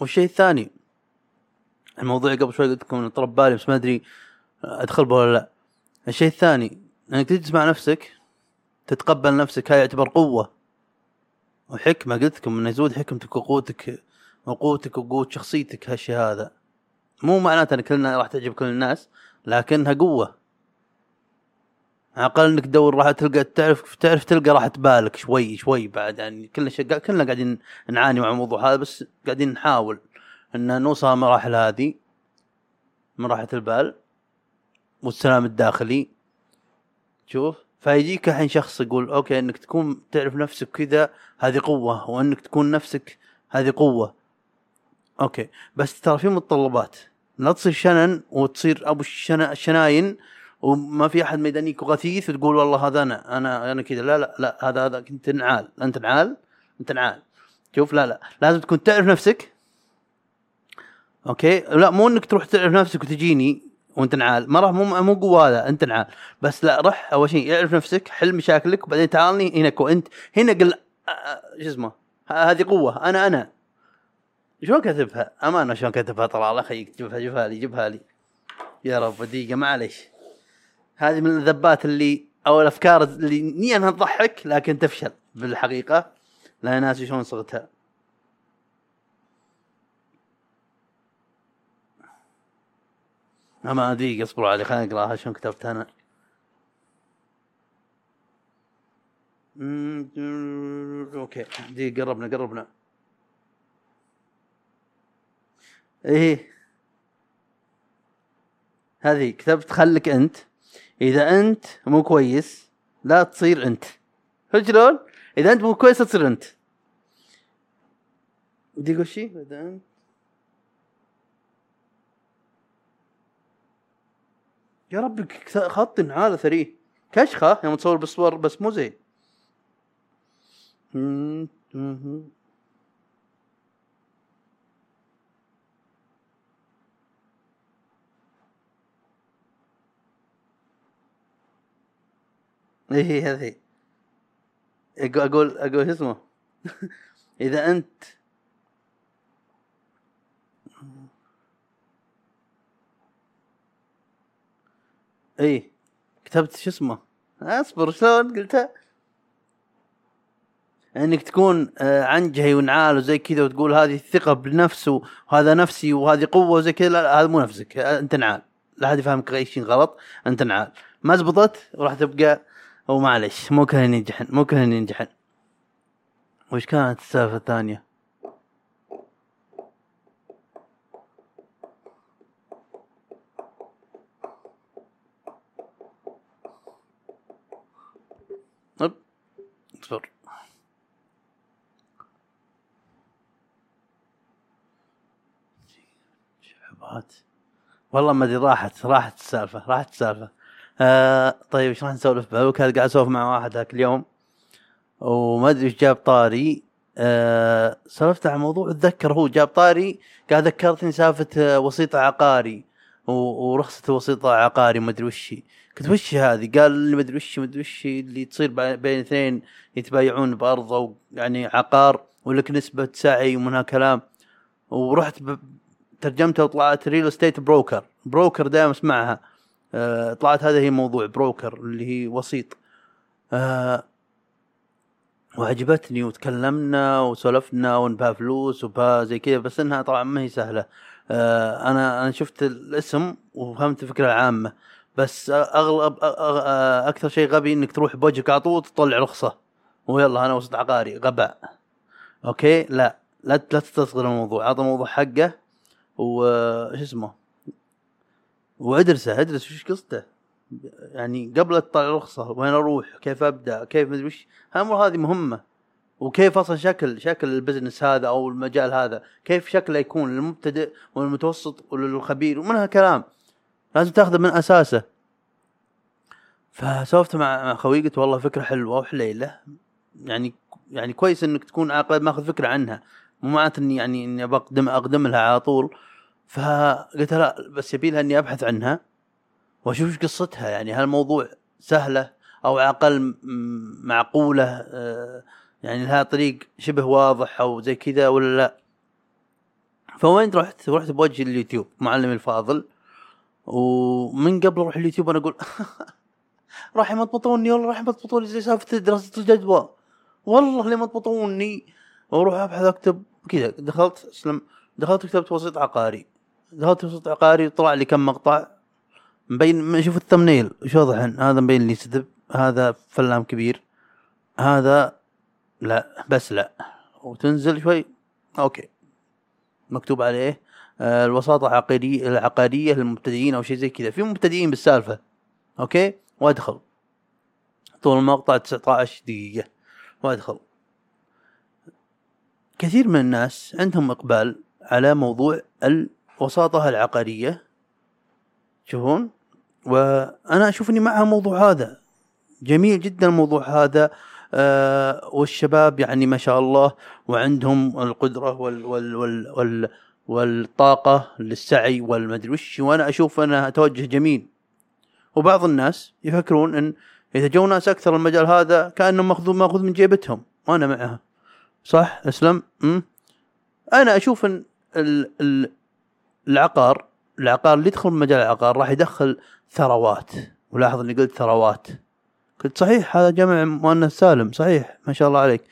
والشيء الثاني الموضوع قبل شوي قلت لكم طرب بالي بس ما أدري أدخل به ولا لا. الشيء الثاني أنك تجلس مع نفسك تتقبل نفسك هاي يعتبر قوة وحكمة. قلت لكم إنه يزود حكمتك وقوتك وقوتك وقوة شخصيتك هالشيء هذا. مو معناته إن كلنا راح تعجب كل الناس لكنها قوة. الأقل إنك تدور راح تلقى تعرف تعرف تلقى راحة بالك شوي شوي بعد. يعني كلنا شقا كلنا قاعدين نعاني مع الموضوع هذا بس قاعدين نحاول ان نوصل المراحل هذه من راحة البال. والسلام الداخلي. شوف فيجيك الحين شخص يقول أوكي إنك تكون تعرف نفسك كذا هذه قوة وإنك تكون نفسك هذه قوة. أوكي بس ترى في متطلبات. لا تصير شنن وتصير أبو الشنا الشناين وما في أحد ميدانيك وغثيث وتقول والله هذا أنا أنا أنا كذا. لا لا لا هذا هذا أنت نعال أنت نعال أنت نعال شوف لا لا لازم تكون تعرف نفسك. أوكي لا مو إنك تروح تعرف نفسك وتجيني. وانت نعال ما راح مو مو هذا انت نعال بس لا رح أول شيء اعرف نفسك حل مشاكلك وبعدين تعالني هنا وانت هنا قل شو اسمه؟ هذه قوة. أنا أنا. شلون كتبها؟ أمانة شلون كتبها؟ طلال اخيك جيبها جيبها لي جيبها لي. يا رب دقيقة معليش. هذه من الذبات اللي أو الأفكار اللي نية انها تضحك لكن تفشل بالحقيقة. لا ناسي شلون صغتها اما دقيقه اصبروا علي خليني أقرأها شلون كتبتها أنا. أوكي دقيقة قربنا قربنا. إيه. هذه كتبت خلك أنت. إذا أنت مو كويس لا تصير أنت. شلون؟ إذا أنت مو كويس تصير أنت. بدي أقول شيء إذا أنت يا كت- خط هذا ثري. كشخة يوم تصور بالصور بس مو زين. مم. إيه هذه. أقول أقول شو اسمه؟ [laughs] إذا أنت إيه كتبت شو اسمه؟ أصبر شلون قلتها؟ إنك تكون آه، عنجهي ونعال وزي كذا وتقول هذه الثقة بالنفس وهذا نفسي وهذه قوة وزي كذا لا هذا مو نفسك آه، أنت نعال لا أحد يفهمك أي شيء غلط أنت نعال ما زبطت وراح تبقى أو معلش مو كلنا ينجحن مو كلنا ينجحن وش كانت السالفة الثانية؟ طب اصبر شعبات والله ما أدري راحت راحت السالفة راحت السالفة. آه طيب إيش راح نسولف بعد قاعد أسولف مع واحد ذاك اليوم وما أدري إيش جاب طاري. آه سولفت عن موضوع أتذكر هو جاب طاري قاعد ذكرتني سالفة آه، وسيط عقاري. ورخصة وسيط عقاري ما أدري وش قلت وش هذه؟ قال لي ما أدري وش ما أدري وش اللي تصير بين اثنين يتبايعون بأرض أو يعني عقار ولك نسبة سعي ومنها كلام. ورحت. ترجمتها وطلعت real estate broker broker دائما أسمعها. آه طلعت هذا هي موضوع broker اللي هي وسيط. آه وعجبتني وتكلمنا وسولفنا ونبها فلوس وبها زي كذا بس إنها طبعا ما هي سهلة. آه أنا أنا شفت الاسم وفهمت الفكرة العامة. بس أغلب أكثر شيء غبي إنك تروح بوجهك على طول تطلع رخصة. ويلا أنا وسيط عقاري غباء. أوكي؟ لا. لا لا تستصغر الموضوع. أعطى الموضوع حقه. وش اسمه؟ وادرسه ادرس وش قصته؟ يعني قبل تطلع رخصه وين أروح؟ كيف أبدأ؟ كيف مدري وش؟ الأمور هذه مهمة. وكيف أصلا شكل شكل ال business هذا أو المجال هذا؟ كيف شكله يكون للمبتدئ والمتوسط وللخبير؟ ومنها كلام لازم تأخذه من أساسه. فسولفت مع خوي قلت والله فكرة حلوة وحليلة. يعني يعني كويس إنك تكون عاقل ماخذ فكرة عنها. مو معناته إني يعني إني بقدم اقدم لها على طول. فقلت لا بس يبي لها إني أبحث عنها وأشوف إيش قصتها. يعني هل الموضوع سهلة أو على الاقل معقولة؟ آه، يعني لها طريق شبه واضح أو زي كذا ولا لا؟ فوين رحت؟ رحت بوجه اليوتيوب معلم الفاضل. ومن قبل أروح اليوتيوب أنا أقول [laughs] راح يمطمطوني والله راح يمطمطوني زي سالفة دراسة الجدوى. والله اللي يمطمطوني وأروح أبحث أكتب. كذا دخلت اسلم دخلت كتبت وسيط عقاري. دخلت وسيط عقاري طلع لي كم مقطع. مبين شوف ال thumbnail إيش واضح هذا مبين لي سدب هذا فلام كبير هذا لا بس لا. وتنزل شوي. أوكي. مكتوب عليه آه، الوساطة العقارية العقارية للمبتدئين أو شيء زي كذا. في مبتدئين بالسالفة. أوكي؟ وأدخل. طول المقطع 19 دقيقة. وأدخل. كثير من الناس عندهم إقبال على موضوع الوساطة العقارية تشوفون وأنا أشوف إني مع الموضوع هذا. جميل جدا الموضوع هذا. آه والشباب يعني ما شاء الله وعندهم القدرة وال وال وال وال والطاقة للسعي والمدري وش. وأنا أشوف أنها توجه جميل. وبعض الناس يفكرون إن إذا جو ناس أكثر المجال هذا كانه ماخذ مأخذ من جيبتهم. وأنا معها. صح؟ أسلم؟ أم؟ أنا أشوف إن ال ال العقار العقار اللي يدخل مجال العقار راح يدخل ثروات. ولاحظ إني قلت ثروات. قلت صحيح هذا جمع مؤنث سالم صحيح ما شاء الله عليك.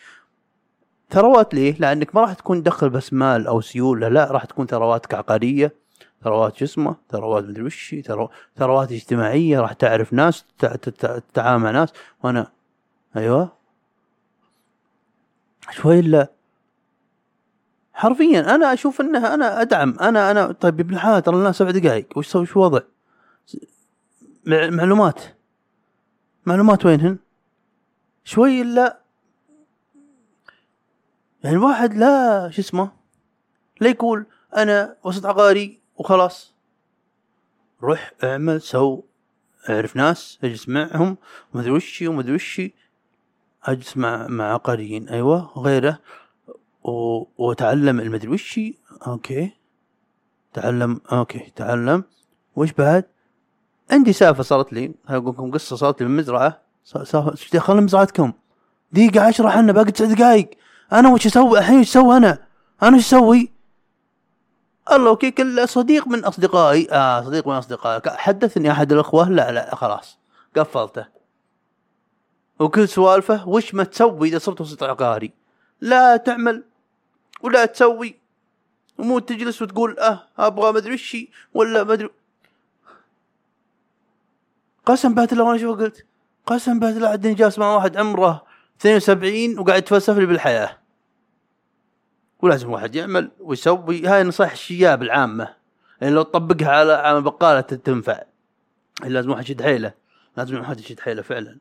ثروات ليه؟ لأنك ما راح تكون تدخل بس مال أو سيوله لا راح تكون ثرواتك عقاريه ثروات شو اسمه؟ ثروات مدري وش ثروات اجتماعية راح تعرف ناس تت- تت- تتعامل مع ناس. وأنا أيوه. شوي الا حرفيا أنا أشوف إنها أنا أدعم أنا أنا طيب ابن الحلال ترى لنا سبع دقائق وش سوي وش وضع؟ مع- معلومات. معلومات وينهن؟ شوي الا يعني الواحد لا شو اسمه؟ لا يقول أنا وسيط عقاري وخلاص. روح اعمل سو اعرف ناس اجلس معهم ومدري وشي ومدري وشي. أجلس مع مع عقاريين أيوه وغيره و... وتعلم. المدري وشي أوكي. تعلم. okay تعلم. وش بعد؟ عندي سالفة صارت لي. أقول لكم قصة صارت لي بالمزرعه إيش دخل مزرعتكم. دقيقة عشرة حنا باقي تسع دقائق أنا وش أسوي؟ الحين إيش أسوي أنا؟ أنا إيش أسوي؟ الله okay كل صديق من أصدقائي. آه صديق من أصدقائي. حدثني أحد الأخوة؟ لا لا خلاص. قفلته. وكل سوالفه وش ما تسوي إذا صرت وسط عقاري؟ لا تعمل ولا تسوي. ومو تجلس وتقول أه أبغى مدري وشي ولا مدري قسم بالله لو أنا شو قلت؟ قسم بالله عدني جالس مع واحد عمره 72 وقاعد يتفلسف لي بالحياة. ولازم واحد يعمل ويسوي. هاي نصائح الشياب العامة. يعني لو تطبقها على على بقاله تنفع. لازم واحد يشد حيله. لازم واحد يشد حيله فعلا.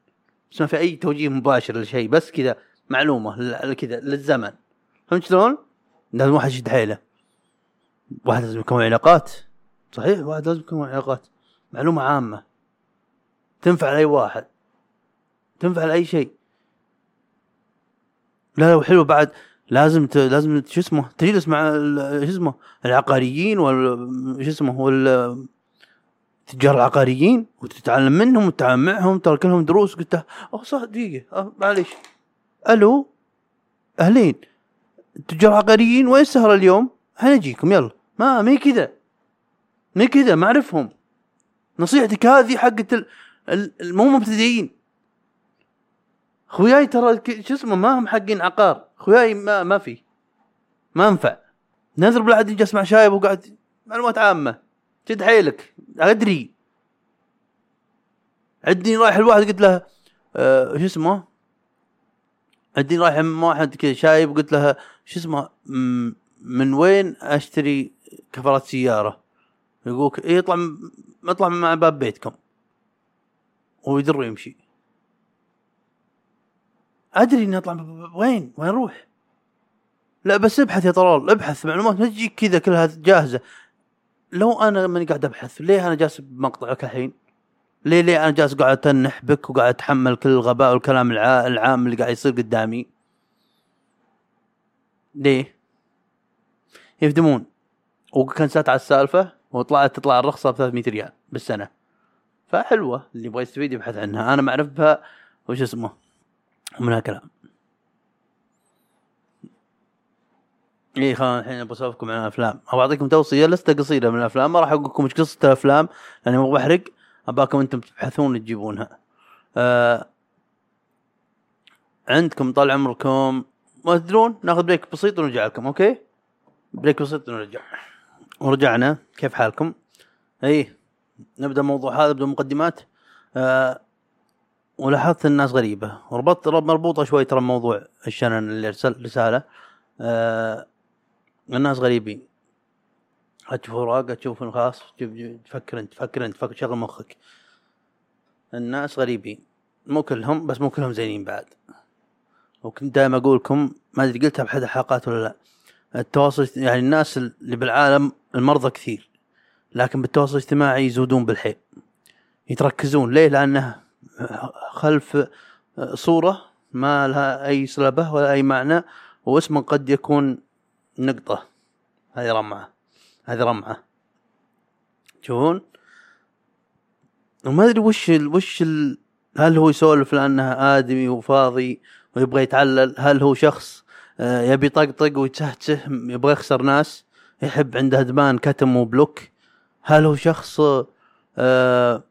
بس ما في أي توجيه مباشر لشيء بس كذا معلومة كذا للزمن. فهمت شلون؟ لازم واحد يشد حيله. واحد لازم يكون علاقات. صحيح واحد لازم يكون معيقات معلومة عامة. تنفع لأي واحد. تنفع لأي شيء. لا لو حلو بعد. لازم ت... لازم شو اسمه؟ تجلس مع شو اسمه؟ العقاريين وال شو اسمه؟ وال تجار العقاريين وتتعلم منهم وتتعلم معهم ترى كلهم دروس. قلت أوه صح دقيقة. أه معليش. ألو أهلين. تجار عقاريين وين السهرة اليوم؟ حنجيكم يلا. ما هي كذا. ما هي كذا ما أعرفهم. نصيحتك هذه حقت المو مبتدئين. خوياي ترى شو اسمه ما هم حقين عقار. خوياي ما ما في. ما انفع نذر بالعاد يجلس مع شايب وقاعد معلومات عامة. شد حيلك. أدري. عدني رايح الواحد قلت له آه شو اسمه؟ عدني رايح واحد كذا شايب قلت له شو اسمه؟ من وين أشتري كفرات سيارة؟ يقولك إيه يطلع م- اطلع مع باب بيتكم. ويدر ويمشي أدري إني أطلع وين؟ وين أروح؟ لا بس ابحث يا طلال ابحث معلومات ما تجيك كذا كلها جاهزة. لو أنا ماني قاعد أبحث ليه أنا جالس بمقطعك الحين ليه ليه أنا جالس قاعد أتنح بك وقاعد أتحمل كل الغباء والكلام الع- العام اللي قاعد يصير قدامي؟ ليه؟ يفدمون وكنسلت على السالفة وطلعت تطلع الرخصة ب 300 ريال بالسنة. فحلوة اللي يبغى يستفيد يبحث عنها. أنا ما اعرف بها وش اسمه؟ ومنها كلام إيه خلينا الحين أبغى اسولفكم عن الأفلام. أبغى أعطيكم توصية لسته قصيرة من الأفلام ما راح أقول لكم إيش قصة الأفلام لأني ما بحرق. أباكم أنتم تبحثون تجيبونها. آه عندكم طال عمركم ما تدرون ناخذ break بسيط ونرجع لكم okay؟ break بسيط ونرجع. ورجعنا كيف حالكم؟ إيه نبدأ الموضوع هذا بمقدمات آه ولاحظت الناس غريبة. وربطت رب مربوطة شوي ترى موضوع الشنن اللي ارسل رسالة. آه الناس غريبين. تشوف اوراق تشوف تشوف- تفكر انت تفكر انت تفكر شغل مخك. الناس غريبين. مو كلهم بس مو كلهم زينين بعد. وكنت دائما أقول لكم ما أدري قلتها بأحد الحلقات ولا لا. التواصل يعني الناس اللي بالعالم المرضى كثير. لكن بالتواصل الاجتماعي يزودون بالحيل. يتركزون. ليه؟ لأنه خلف صورة ما لها أي سلبة ولا أي معنى واسم قد يكون نقطة. هذه رمعة. هذه رمعة. تشوفون وما أدري وش ال وش ال هل هو يسولف لأنه آدمي وفاضي ويبغى يتعلل؟ هل هو شخص آه، يبي يطقطق ويتهته يبغى يخسر ناس يحب عنده ادمان كتم وبلوك؟ هل هو شخص آه،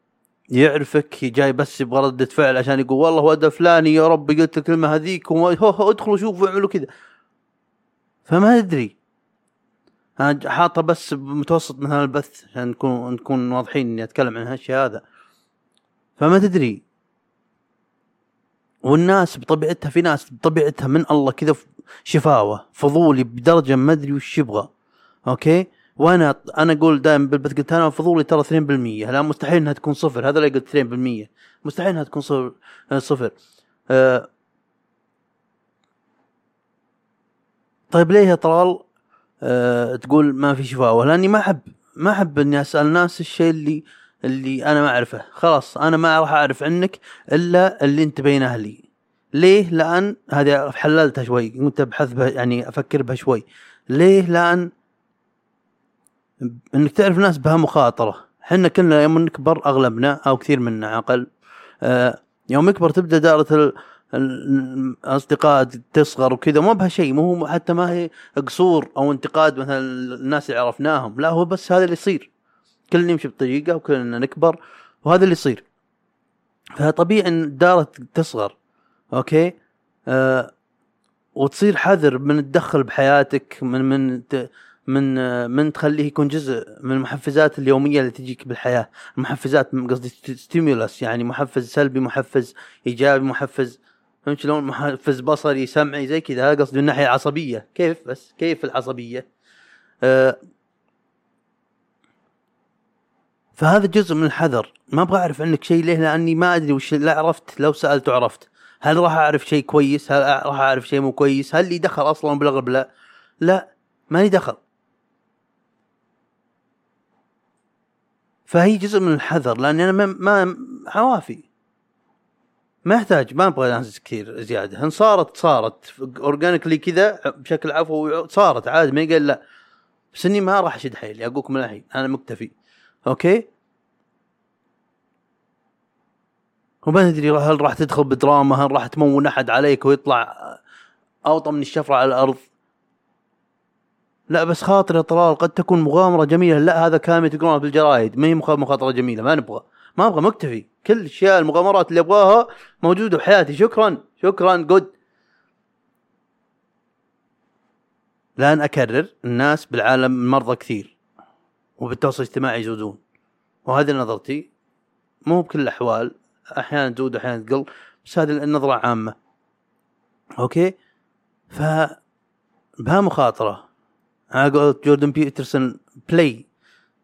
يعرفك جاي بس يبغى ردة فعل عشان يقول والله واد فلاني يا رب قلت الكلمة هذيك ادخلوا شوفوا اعملوا كذا. فما أدري. أنا حاطه بس بمتوسط من هذا البث عشان نكون نكون واضحين إني أتكلم عن هالشيء هذا. فما تدري. والناس بطبيعتها في ناس بطبيعتها من الله كذا شفاوة فضولي بدرجة ما أدري وش يبغى. أوكي؟ وأنا أنا أقول دائما بالبث قلت أنا فضولي ترى 2% لا مستحيل إنها تكون صفر. هذا اللي قلت 2% مستحيل إنها تكون صفر صفر. أه طيب ليه يا طلال؟ أه تقول ما في شفاوه لاني ما احب ما أحب أني أسأل الناس الشيء اللي اللي أنا ما أعرفه. خلاص أنا ما راح أعرف عنك إلا اللي أنت بينه لي ليه؟ لأن هذه حللتها شوي. كنت أبحث بها يعني أفكر بها شوي. ليه؟ لأن إنك تعرف ناس بها مخاطرة. إحنا كلنا يوم نكبر أغلبنا أو كثير منا عقل آه يوم يكبر تبدأ دائرة ال- ال- الاصدقاء تصغر وكذا ما بها شيء مو هو حتى ما هي قصور أو انتقاد مثلا الناس اللي عرفناهم لا هو بس هذا اللي يصير. كلنا نمشي بطريقة وكلنا نكبر وهذا اللي يصير. فطبيعي إن الدائره تصغر okay؟ آه وتصير حذر من التدخل بحياتك من من من آه، من تخليه يكون جزء من المحفزات اليومية اللي تجيك بالحياة. محفزات م- قصدي stimulus يعني محفز سلبي محفز إيجابي محفز فهمت شلون؟ محفز بصري سمعي زي كذا. هذا قصدي الناحية العصبية. كيف بس؟ كيف العصبية؟ آه فهذا جزء من الحذر. ما أبغى أعرف عنك شيء ليه؟ لأني ما أدري وش لا عرفت. لو سألت عرفت هل راح أعرف شيء كويس؟ هل راح أعرف شيء مو كويس؟ هل لي دخل أصلا بالاغلب لا. لا ما لي دخل. فهي جزء من الحذر لأني أنا ما, ما عوافي ما يحتاج ما أبغى ناس كثير زيادة. ان صارت صارت. organically كذا بشكل عفوي صارت عادي ما قال لا. بس إني ما راح أشد حيلي أقولكم من الحين أنا مكتفي. okay؟ وما ادري هل راح تدخل بدراما هل راح تمون أحد عليك ويطلع أوطى من الشفرة على الأرض؟ لا بس خاطر يا طلال قد تكون مغامرة جميلة. لا هذا كلام تقرونه بالجرايد ما هي مخ- مخاطرة جميلة ما نبغى. ما أبغى مكتفي. كل الأشياء المغامرات اللي أبغاها موجودة بحياتي شكرا شكرا good لأن أكرر الناس بالعالم مرضى كثير وبالتواصل الاجتماعي يزودون. وهذه نظرتي. مو بكل الأحوال أحيانا تزود واحيانا تقل بس هذه النظرة عامة. okay؟ ف بها مخاطرة. على قولة جوردن بيترسون play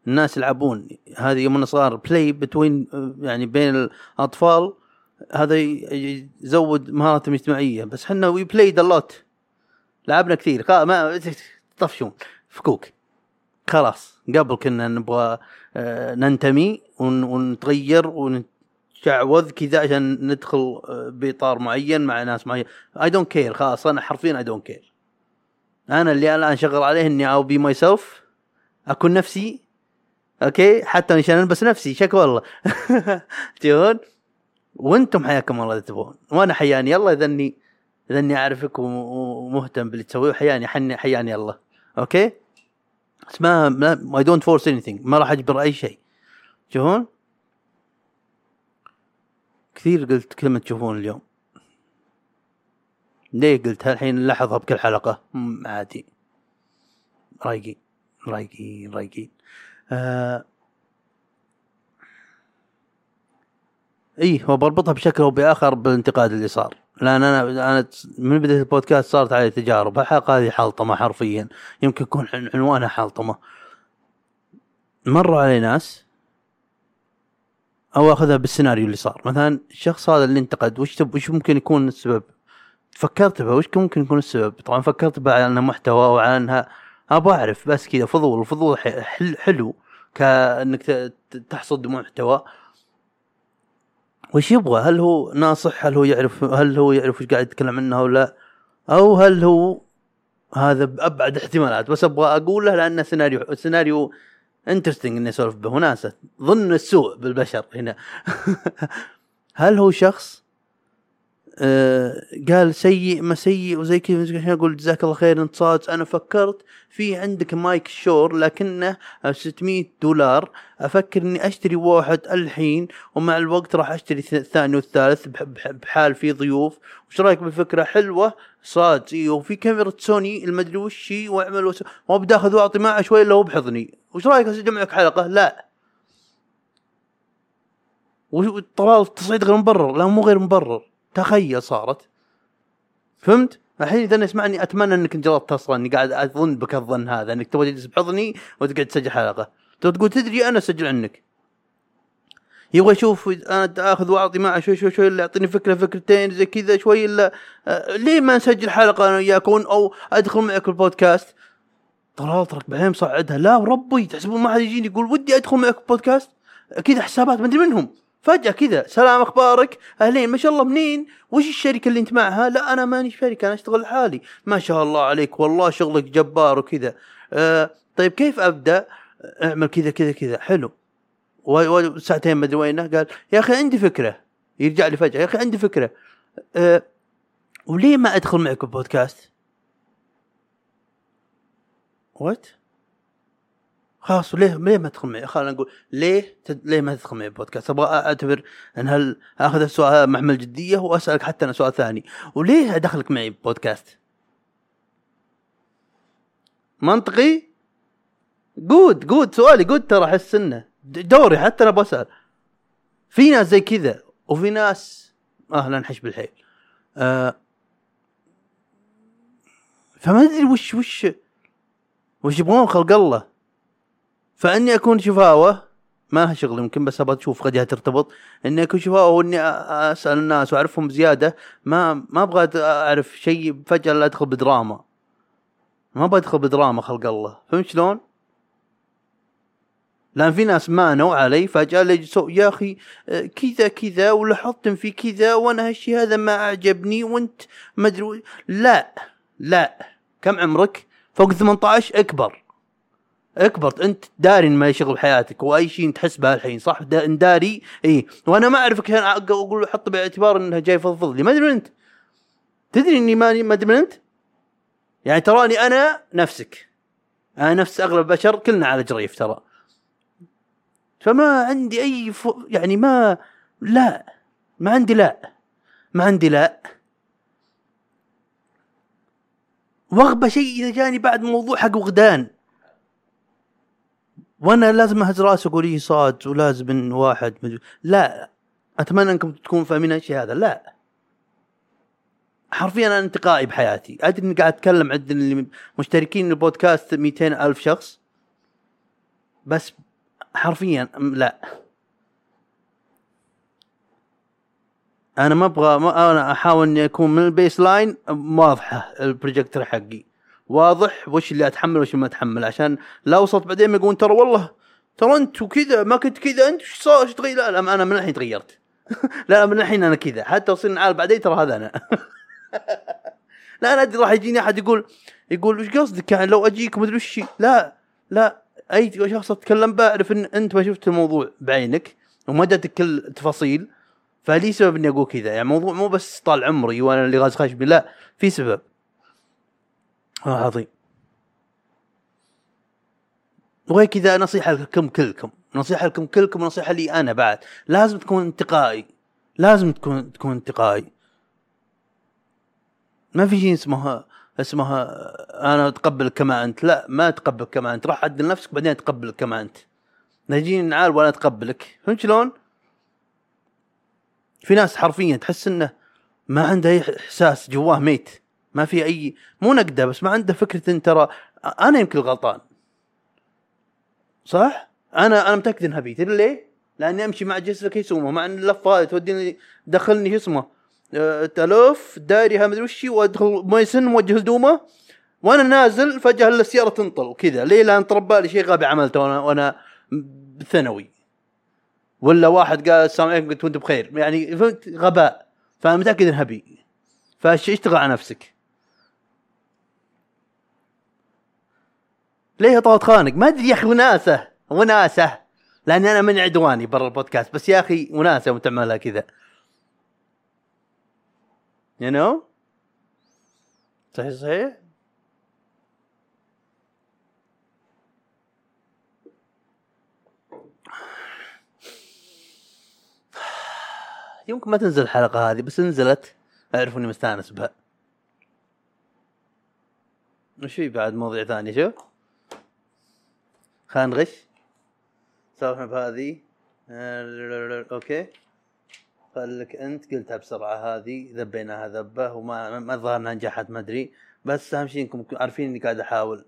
الناس يلعبون. هذه يوم صار play between يعني بين الأطفال هذا يزود مهاراتهم الاجتماعية. بس حنا we played a lot لعبنا كثير. ما طفشون فكوك. خلاص. قبل كنا نبغى آه، ننتمي ون- ونتغير ونتشعوذ كذا عشان ندخل آه، بإطار معين مع ناس معين. I don't care خلاص أنا حرفيا I don't care أنا اللي الان شغل عليه إني أو be myself أكون نفسي okay؟ حتى عشان ألبس نفسي شك والله. [laughs] تشوفون وأنتم حياكم الله إذا تبغون وأنا حياني الله اذا اني اذا اني أعرفك وم- ومهتم باللي تسويه حياني حني حياني الله. okay؟ بس ما I don't force اني ما راح أجبر أي شيء. تشوفون كثير قلت كلمة تشوفون اليوم. ليه قلت؟ الحين نلاحظها بكل حلقة. عادي. رايقين رايقين رايقين. آه اي هو بربطها بشكل أو بآخر بالانتقاد اللي صار. لأن أنا أنا من بداية البودكاست صارت علي تجارب. الحلقة هذه حلطمة حرفيا. يمكن يكون عن- عنوانها حلطمة. مروا علي ناس أو أخذها بالسيناريو اللي صار. مثلا الشخص هذا اللي انتقد وش تب وش ممكن يكون السبب؟ فكرت به. وش ممكن يكون السبب؟ طبعا فكرت به على انها محتوى وعلى أنها أبغى أعرف بس كذا فضول الفضول حلو كأنك تحصد محتوى. وش يبغى؟ هل هو ناصح؟ هل هو يعرف؟ هل هو يعرف وش قاعد يتكلم عنه ولا لا؟ أو هل هو هذا بأبعد احتمالات؟ بس أبغى أقوله لأنه سيناريو سيناريو interesting اني اسولف به وناسة. ظن السوء بالبشر هنا. [laughs] هل هو شخص؟ آه قال سيء ما سيء وزي كذا أقول جزاك الله خير انت صادق أنا فكرت في عندك مايك شور لكنه 600 دولار. أفكر إني أشتري واحد الحين ومع الوقت راح أشتري الث- الثاني والثالث بح- بح- بحال في ضيوف. وش رأيك بالفكرة حلوة؟ صاد. إي وفي كاميرا سوني المدري وش هي؟ وأعمل وس... وابدا اخذ وأعطي معه شوي إلا هو بحضني. وش رأيك أسجل معك حلقة؟ لا. وش- طلال تصعيد غير مبرر. لا مو غير مبرر. تخيل صارت. فهمت؟ الحين إذا يسمعني أتمنى إنك انجلطت أصلا إني قاعد أظن بك الظن هذا إنك تبغى تجلس بحضني وتقعد تسجل حلقة. تقول تدري أنا أسجل عنك. يبغى يشوف أنا اخذ وأعطي معه شوي شوي شوي اللي يعطيني فكرة فكرتين زي كذا شوي إلا آه ليه ما نسجل حلقة أنا وياك أو أدخل معك البودكاست؟ طلال ترك بعدين مصعدها لا وربي تحسبون ما حد يجيني يقول ودي أدخل معك البودكاست؟ كذا حسابات ما أدري منهم. فجأة كذا سلام أخبارك؟ أهلين ما شاء الله منين؟ وش الشركة اللي أنت معها؟ لا أنا ماني شركة أنا أشتغل لحالي. ما شاء الله عليك والله شغلك جبار وكذا. آه طيب كيف أبدأ؟ أعمل كذا كذا كذا. حلو. وساعتين ما أدري وينه. قال يا أخي عندي فكرة. يرجع لي فجأة يا أخي عندي فكرة. أه وليه ما أدخل معك البودكاست؟ what؟ خلاص ليه ليه ما تدخل معي؟ خلينا نقول ليه تد... ليه ما تدخل معي البودكاست؟ أبغى أعتبر إن هل آخذ السؤال محمل جدية وأسألك حتى أنا سؤال ثاني، وليه ادخلك معي بودكاست؟ منطقي؟ good good سؤالي good ترى أحس إنه دوري حتى أنا بسال في ناس زي كذا وفي ناس أهلا نحش بالحيل آه فما أدري وش وش وش يبغون خلق الله فإني أكون شفاوه ما شغل يمكن بس أبغى أشوف قد ترتبط. إني أكون شفاوه وإني أسأل الناس وأعرفهم زياده ما ما أبغى أعرف شيء فجأة لا أدخل بدراما. ما أبغى أدخل بدراما خلق الله. فهمت شلون؟ لأن في ناس مانوا علي فجأة لجسوا يا أخي كذا كذا ولاحظت في كذا وأنا هالشيء هذا ما أعجبني وأنت ما أدري لا لا. كم عمرك؟ فوق 18 أكبر. اكبر انت داري إن ما يشغل بحياتك وأي شيء تحس به الحين صح؟ دا- داري إي. وأنا ما اعرفك هنا أقول أحط باعتبار انها جاي فضفض لي ما أدري أنت؟ تدري إني ماني ما أدري أنت؟ يعني تراني أنا نفسك. أنا نفس أغلب البشر كلنا على جريف ترى. فما عندي أي ف... يعني ما لا. ما عندي لا. ما عندي لا. وأغبى شيء إذا جاني بعد موضوع حق وغدان. وأنا لازم اهز راسي أقول إيه صاد ولازم إن واحد مد... لا أتمنى إنكم تكونوا فاهمين الشيء هذا لا. حرفيا أنا انتقائي بحياتي. أدري إني قاعد أتكلم عند اللي مشتركين البودكاست 200 ألف شخص. بس حرفيا لا. أنا ما أبغى ما أنا أحاول إني أكون من ال baseline واضحة البروجيكتور حقي. واضح وش اللي أتحمل وش اللي ما أتحمل عشان لا وصلت بعدين يقولون ترى والله ترى انت وكذا ما كنت كذا انت إيش صار؟ إيش تغير؟ لا, لا أنا من الحين تغيرت. [laughs] لا من الحين أنا كذا. حتى وصلنا نعال بعدين ترى هذا أنا. [laughs] لا أنا أدري راح يجيني أحد يقول يقول وش قصدك؟ يعني لو أجيك مدري وش لا لا أي شخص أتكلم به اعرف إن أنت ما شفت الموضوع بعينك وما ادري كل التفاصيل فلي سبب إني أقول كذا. يعني موضوع مو بس طال عمري وأنا اللي غاز خشبي لا في سبب. عظيم. وهي كذا نصيحة لكم كلكم. نصيحة لكم كلكم ونصيحة لي أنا بعد. لازم تكون انتقائي. لازم تكون تكون انتقائي. ما في شيء اسمها اسمها أنا أتقبل كما أنت. لا ما تقبل كما أنت. راح عدل نفسك بعدين تقبل كما أنت. نجيني نعال وأنا أتقبلك. فهمت شلون؟ في ناس حرفيا تحس إنه ما عنده أي إحساس جواه ميت. ما في أي مو نقدة بس ما عنده فكرة إن ترى أنا يمكن الغلطان صح؟ أنا أنا متأكد إنها بي تدري ليه؟ لأني أمشي مع جسر كيسومه مع إن اللفه هذه توديني دخلني شو اسمه آه، تلوف دايري ما ادري وش وأدخل ميسن موجه هدومه وأنا نازل فجأة السيارة تنطل وكذا. ليه؟ لأن تربى لي شيء غبي عملته وأنا وأنا بثانوي ولا واحد قال السلام عليكم قلت وأنت بخير. يعني فهمت؟ غباء. فأنا متأكد إنها بي. فاشتغل على نفسك؟ ليه طاوت خانق؟ ما أدري يا أخي وناسة وناسة. لاني أنا من عدواني برا البودكاست. بس يا أخي وناسة وتعملها كذا. يو نو صحيح صحيح؟ يمكن ما تنزل الحلقة هذه بس نزلت. اعرفوا إني مستأنس بها. وش في بعد؟ مواضيع ثانية شوف خلينا نغش سولفنا بهذه آه، okay. خلك أنت قلتها بسرعة هذه ذبيناها ذبة وما ما ظهر إنها نجحت ما أدري. بس أهم شيء إنكم عارفين إني قاعد أحاول.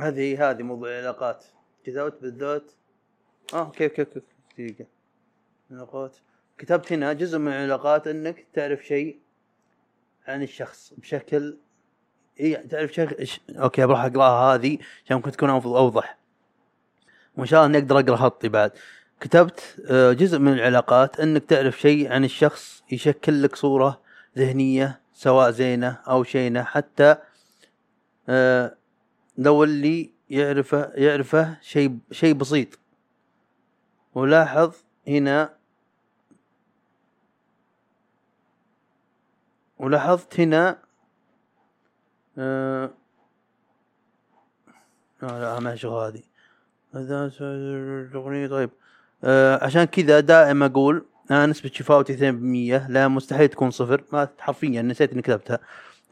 هذه هذه موضوع العلاقات. كتبت بالذات. آه okay okay okay علاقات كتبت هنا جزء من العلاقات إنك تعرف شيء عن الشخص بشكل اي تعرف شيء ش... أوكي بروح أقرأها هذه عشان ممكن تكون أوضح. وإن شاء الله إني أقدر أقرأ خطي بعد. كتبت آه، جزء من العلاقات إنك تعرف شيء عن الشخص يشكل لك صورة ذهنية سواء زينة أو شينة حتى آه، لو اللي يعرفه يعرفه شيء شيء بسيط. ولاحظ هنا ولاحظت هنا آه لا ما شغل هذه. هذا الاغنية طيب. آه عشان كذا دائما أقول أنا نسبة شفاوتي 2% لا مستحيل تكون صفر. ما حرفيا نسيت إني كتبتها.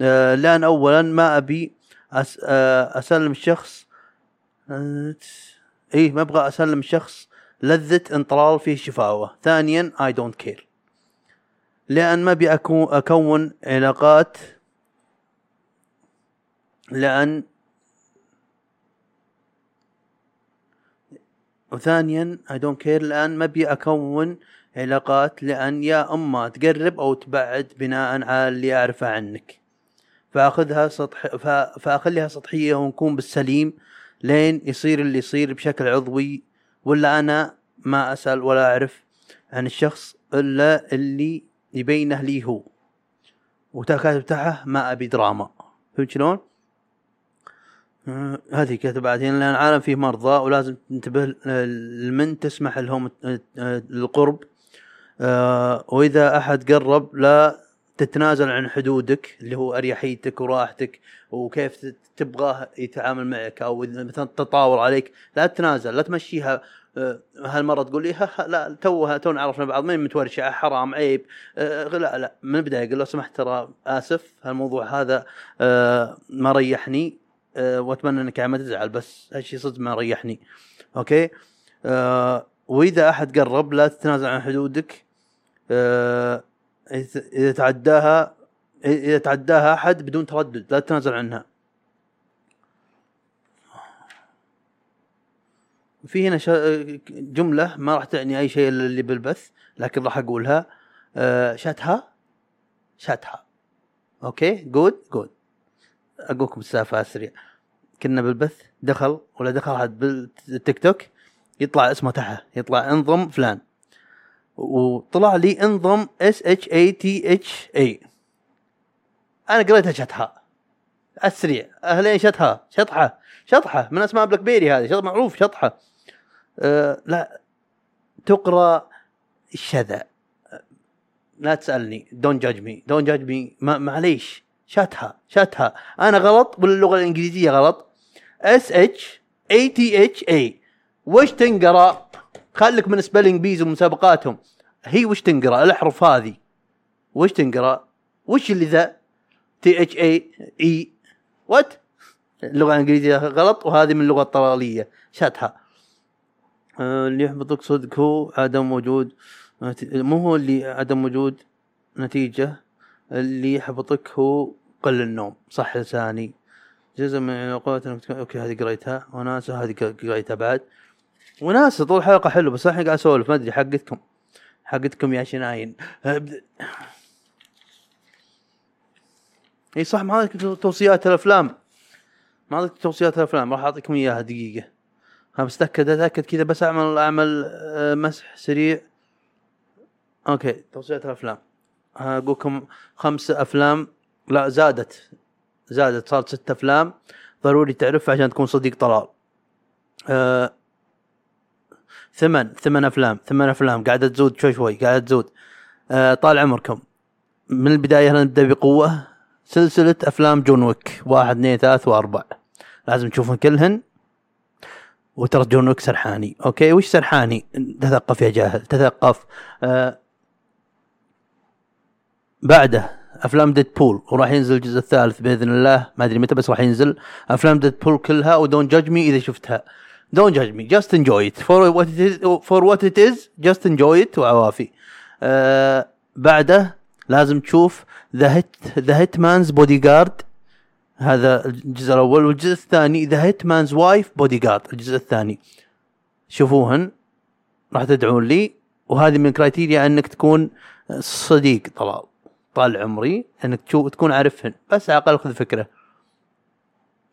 آه لأن اولا ما أبي أس آه أسلم الشخص آه إيه ما أبغى أسلم الشخص لذة انطلال فيه شفاوة ثانيا I don't care لأن ما أبي أكون أكون علاقات لأن وثانيا I don't care لأن ما أبي أكون علاقات لأن يا اما تقرب أو تبعد بناء على اللي أعرفه عنك. فأخذها سطح فا- فأخليها سطحية ونكون بالسليم لين يصير اللي يصير بشكل عضوي ولا أنا ما أسأل ولا أعرف عن الشخص إلا اللي يبينه لي هو. وكاتب تحته ما أبي دراما. فهمت شلون؟ آه، هذه كتب بعدين لأن العالم فيه مرضى ولازم تنتبه لمن تسمح لهم آه، آه، القرب. وإذا أحد قرب لا تتنازل عن حدودك اللي هو أريحيتك وراحتك وكيف تبغاه يتعامل معك أو مثلا تطاول عليك لا تتنازل لا تمشيها. هالمره تقول لي ها لا توها تونا عرفنا بعض مين متورشع حرام عيب. لا لا من البداية قل لو سمحت ترى آسف هالموضوع هذا ما ريحني. آه، وأتمنى إنك ما تزعل بس هالشيء صدق ما ريحني. أوكي؟ آه، وإذا أحد قرب لا تتنازل عن حدودك. إذا إذا تعداها إذا تعداها أحد بدون تردد لا تتنازل عنها. في هنا جملة ما راح تعني أي شيء اللي بالبث لكن راح أقولها. آه، شاتها؟ شاتها. okay? good good أقولكم السالفة سريع كنا بالبث دخل ولا دخل أحد بالتيك توك يطلع اسمه تحت يطلع انضم فلان. وطلع لي انضم S H A T H A أنا قريتها شطحة. السريع أهلين شطحة. شطحة. شطحة. من أسماء بلاك بيري هذه. شط معروف شطحة. أه لا. تقرأ الشذا. لا تسألني. don't judge me don't judge me معليش. شاتها شاتها. أنا غلط؟ ولا اللغة الإنجليزية غلط. S H A T H A وش تنقرأ؟ خليك من spelling bees ومسابقاتهم. هي وش تنقرأ؟ الأحرف هذه. وش تنقرأ؟ وش اللي ذا؟ تي اتش اي اي وات اللغة الإنجليزية غلط وهذه من اللغة الطلالية. شاتها. آه، اللي يحبطك صدق هو عدم وجود مو هو اللي عدم وجود نتيجة. اللي يحبطك هو قل النوم صح لساني. جزء من علاقات أوكي هذه قريتها. وناسة هذه قريتها بعد. وناسة طول الحلقة حلو بس الحين قاعد أسولف ما أدري حقتكم. حقتكم يا شناين. إي صح ما عندك توصيات الأفلام. ما عندك توصيات الأفلام راح أعطيكم إياها دقيقة. ها بس تأكد اتاكد كذا بس أعمل أعمل آه، مسح سريع. okay توصيات الأفلام. أقول لكم خمس أفلام. لا زادت. زادت صارت ست أفلام. ضروري تعرفها عشان تكون صديق طلال. آه ثمن ثمن أفلام ثمن أفلام. قاعدة تزود شوي شوي قاعدة تزود. آه طال عمركم. من البداية نبدأ بقوة؟ سلسلة أفلام جون ويك. واحد اثنين ثلاث وأربع. لازم تشوفون كلهن. وترى جون ويك سرحاني. okay وش سرحاني؟ تثقف يا جاهل تثقف. آه بعده أفلام ديد بول وراح ينزل الجزء الثالث بإذن الله. ما أدري متى بس راح ينزل. أفلام ديد بول كلها و don't judge me إذا شفتها. don't judge me just enjoy it for what it is just enjoy it وعوافي. آه بعده لازم تشوف The Hit The Hitman's Bodyguard هذا الجزء الأول والجزء الثاني The Hitman's Wife's Bodyguard الجزء الثاني. شوفوهن راح تدعون لي. وهذه من criteria أنك تكون صديق طلال طال عمري إنك تكون عارفهن. بس على الأقل خذ فكرة.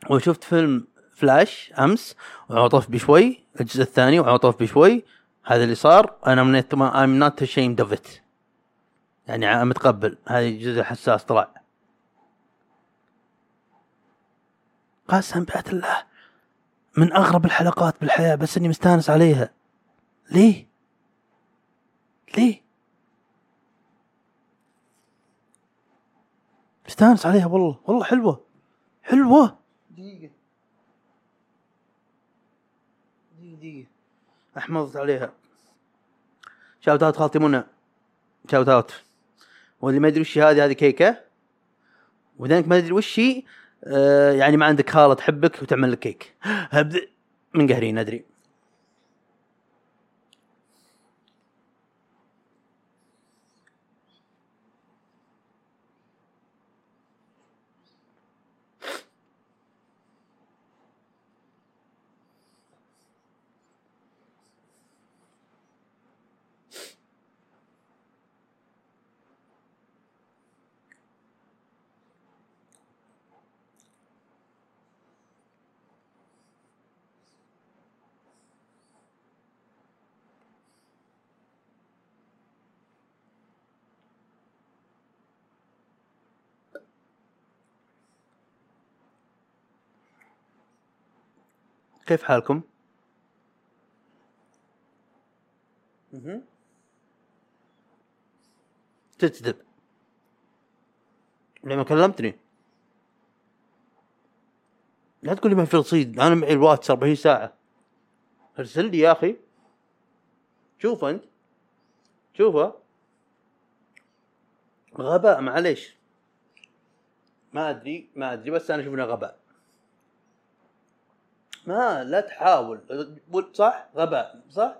وشفت فيلم فلاش أمس وعطف بشوي الجزء الثاني وعطف بشوي هذا اللي صار. أنا I'm not ashamed of it يعني متقبل. هذا الجزء حساس طلع. قسم بعد الله. من أغرب الحلقات بالحياة بس إني مستانس عليها. ليه؟ ليه؟ مستانس عليها والله. والله حلوة. حلوة. دقيقة. دقيقة دقيقة. احمضت عليها. shout out خالتي منى. shout out واللي ما يدري وش هذه هذه كيكة. وذنك ما يدري وش هي آه يعني ما عندك خالة تحبك وتعمل لك كيك. من قهرين أدري. كيف حالكم؟ مهم. تكذب لما كلمتني. لا تقول لي ما في رصيد. أنا معي الواتس 40 ساعة. ارسل لي يا أخي. شوف أنت. شوفه غباء معليش. ما أدري ما أدري بس أنا أشوف إنه غباء. ما لا تحاول. صح؟ غباء صح؟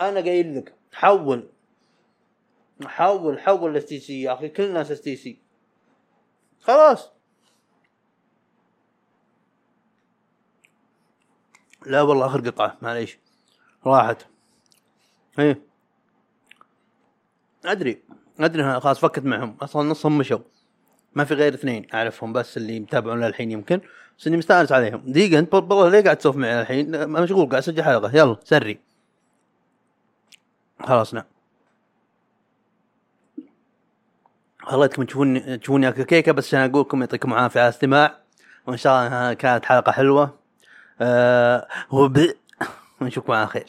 أنا قايل لك حول. حول حول STC يا أخي كل الناس STC خلاص. لا والله آخر قطعة معليش. راحت. إيه. أدري. ادري خلاص فكت معهم. أصلا نصهم مشوا. ما في غير اثنين أعرفهم بس اللي متابعون للحين يمكن. بس إني مستأنس عليهم. دقيقة انت والله ليه قاعد تسولف معي الحين؟ مشغول قاعد أسجل حلقة. يلا سري. خلاص نعم. والله انكم تشوفوني تشوفوني اكل كيكة بس عشان أقول لكم يعطيكم العافية على الاستماع. وإن شاء الله كانت حلقة حلوة. آه وب... ونشوفكم [laughs] على خير.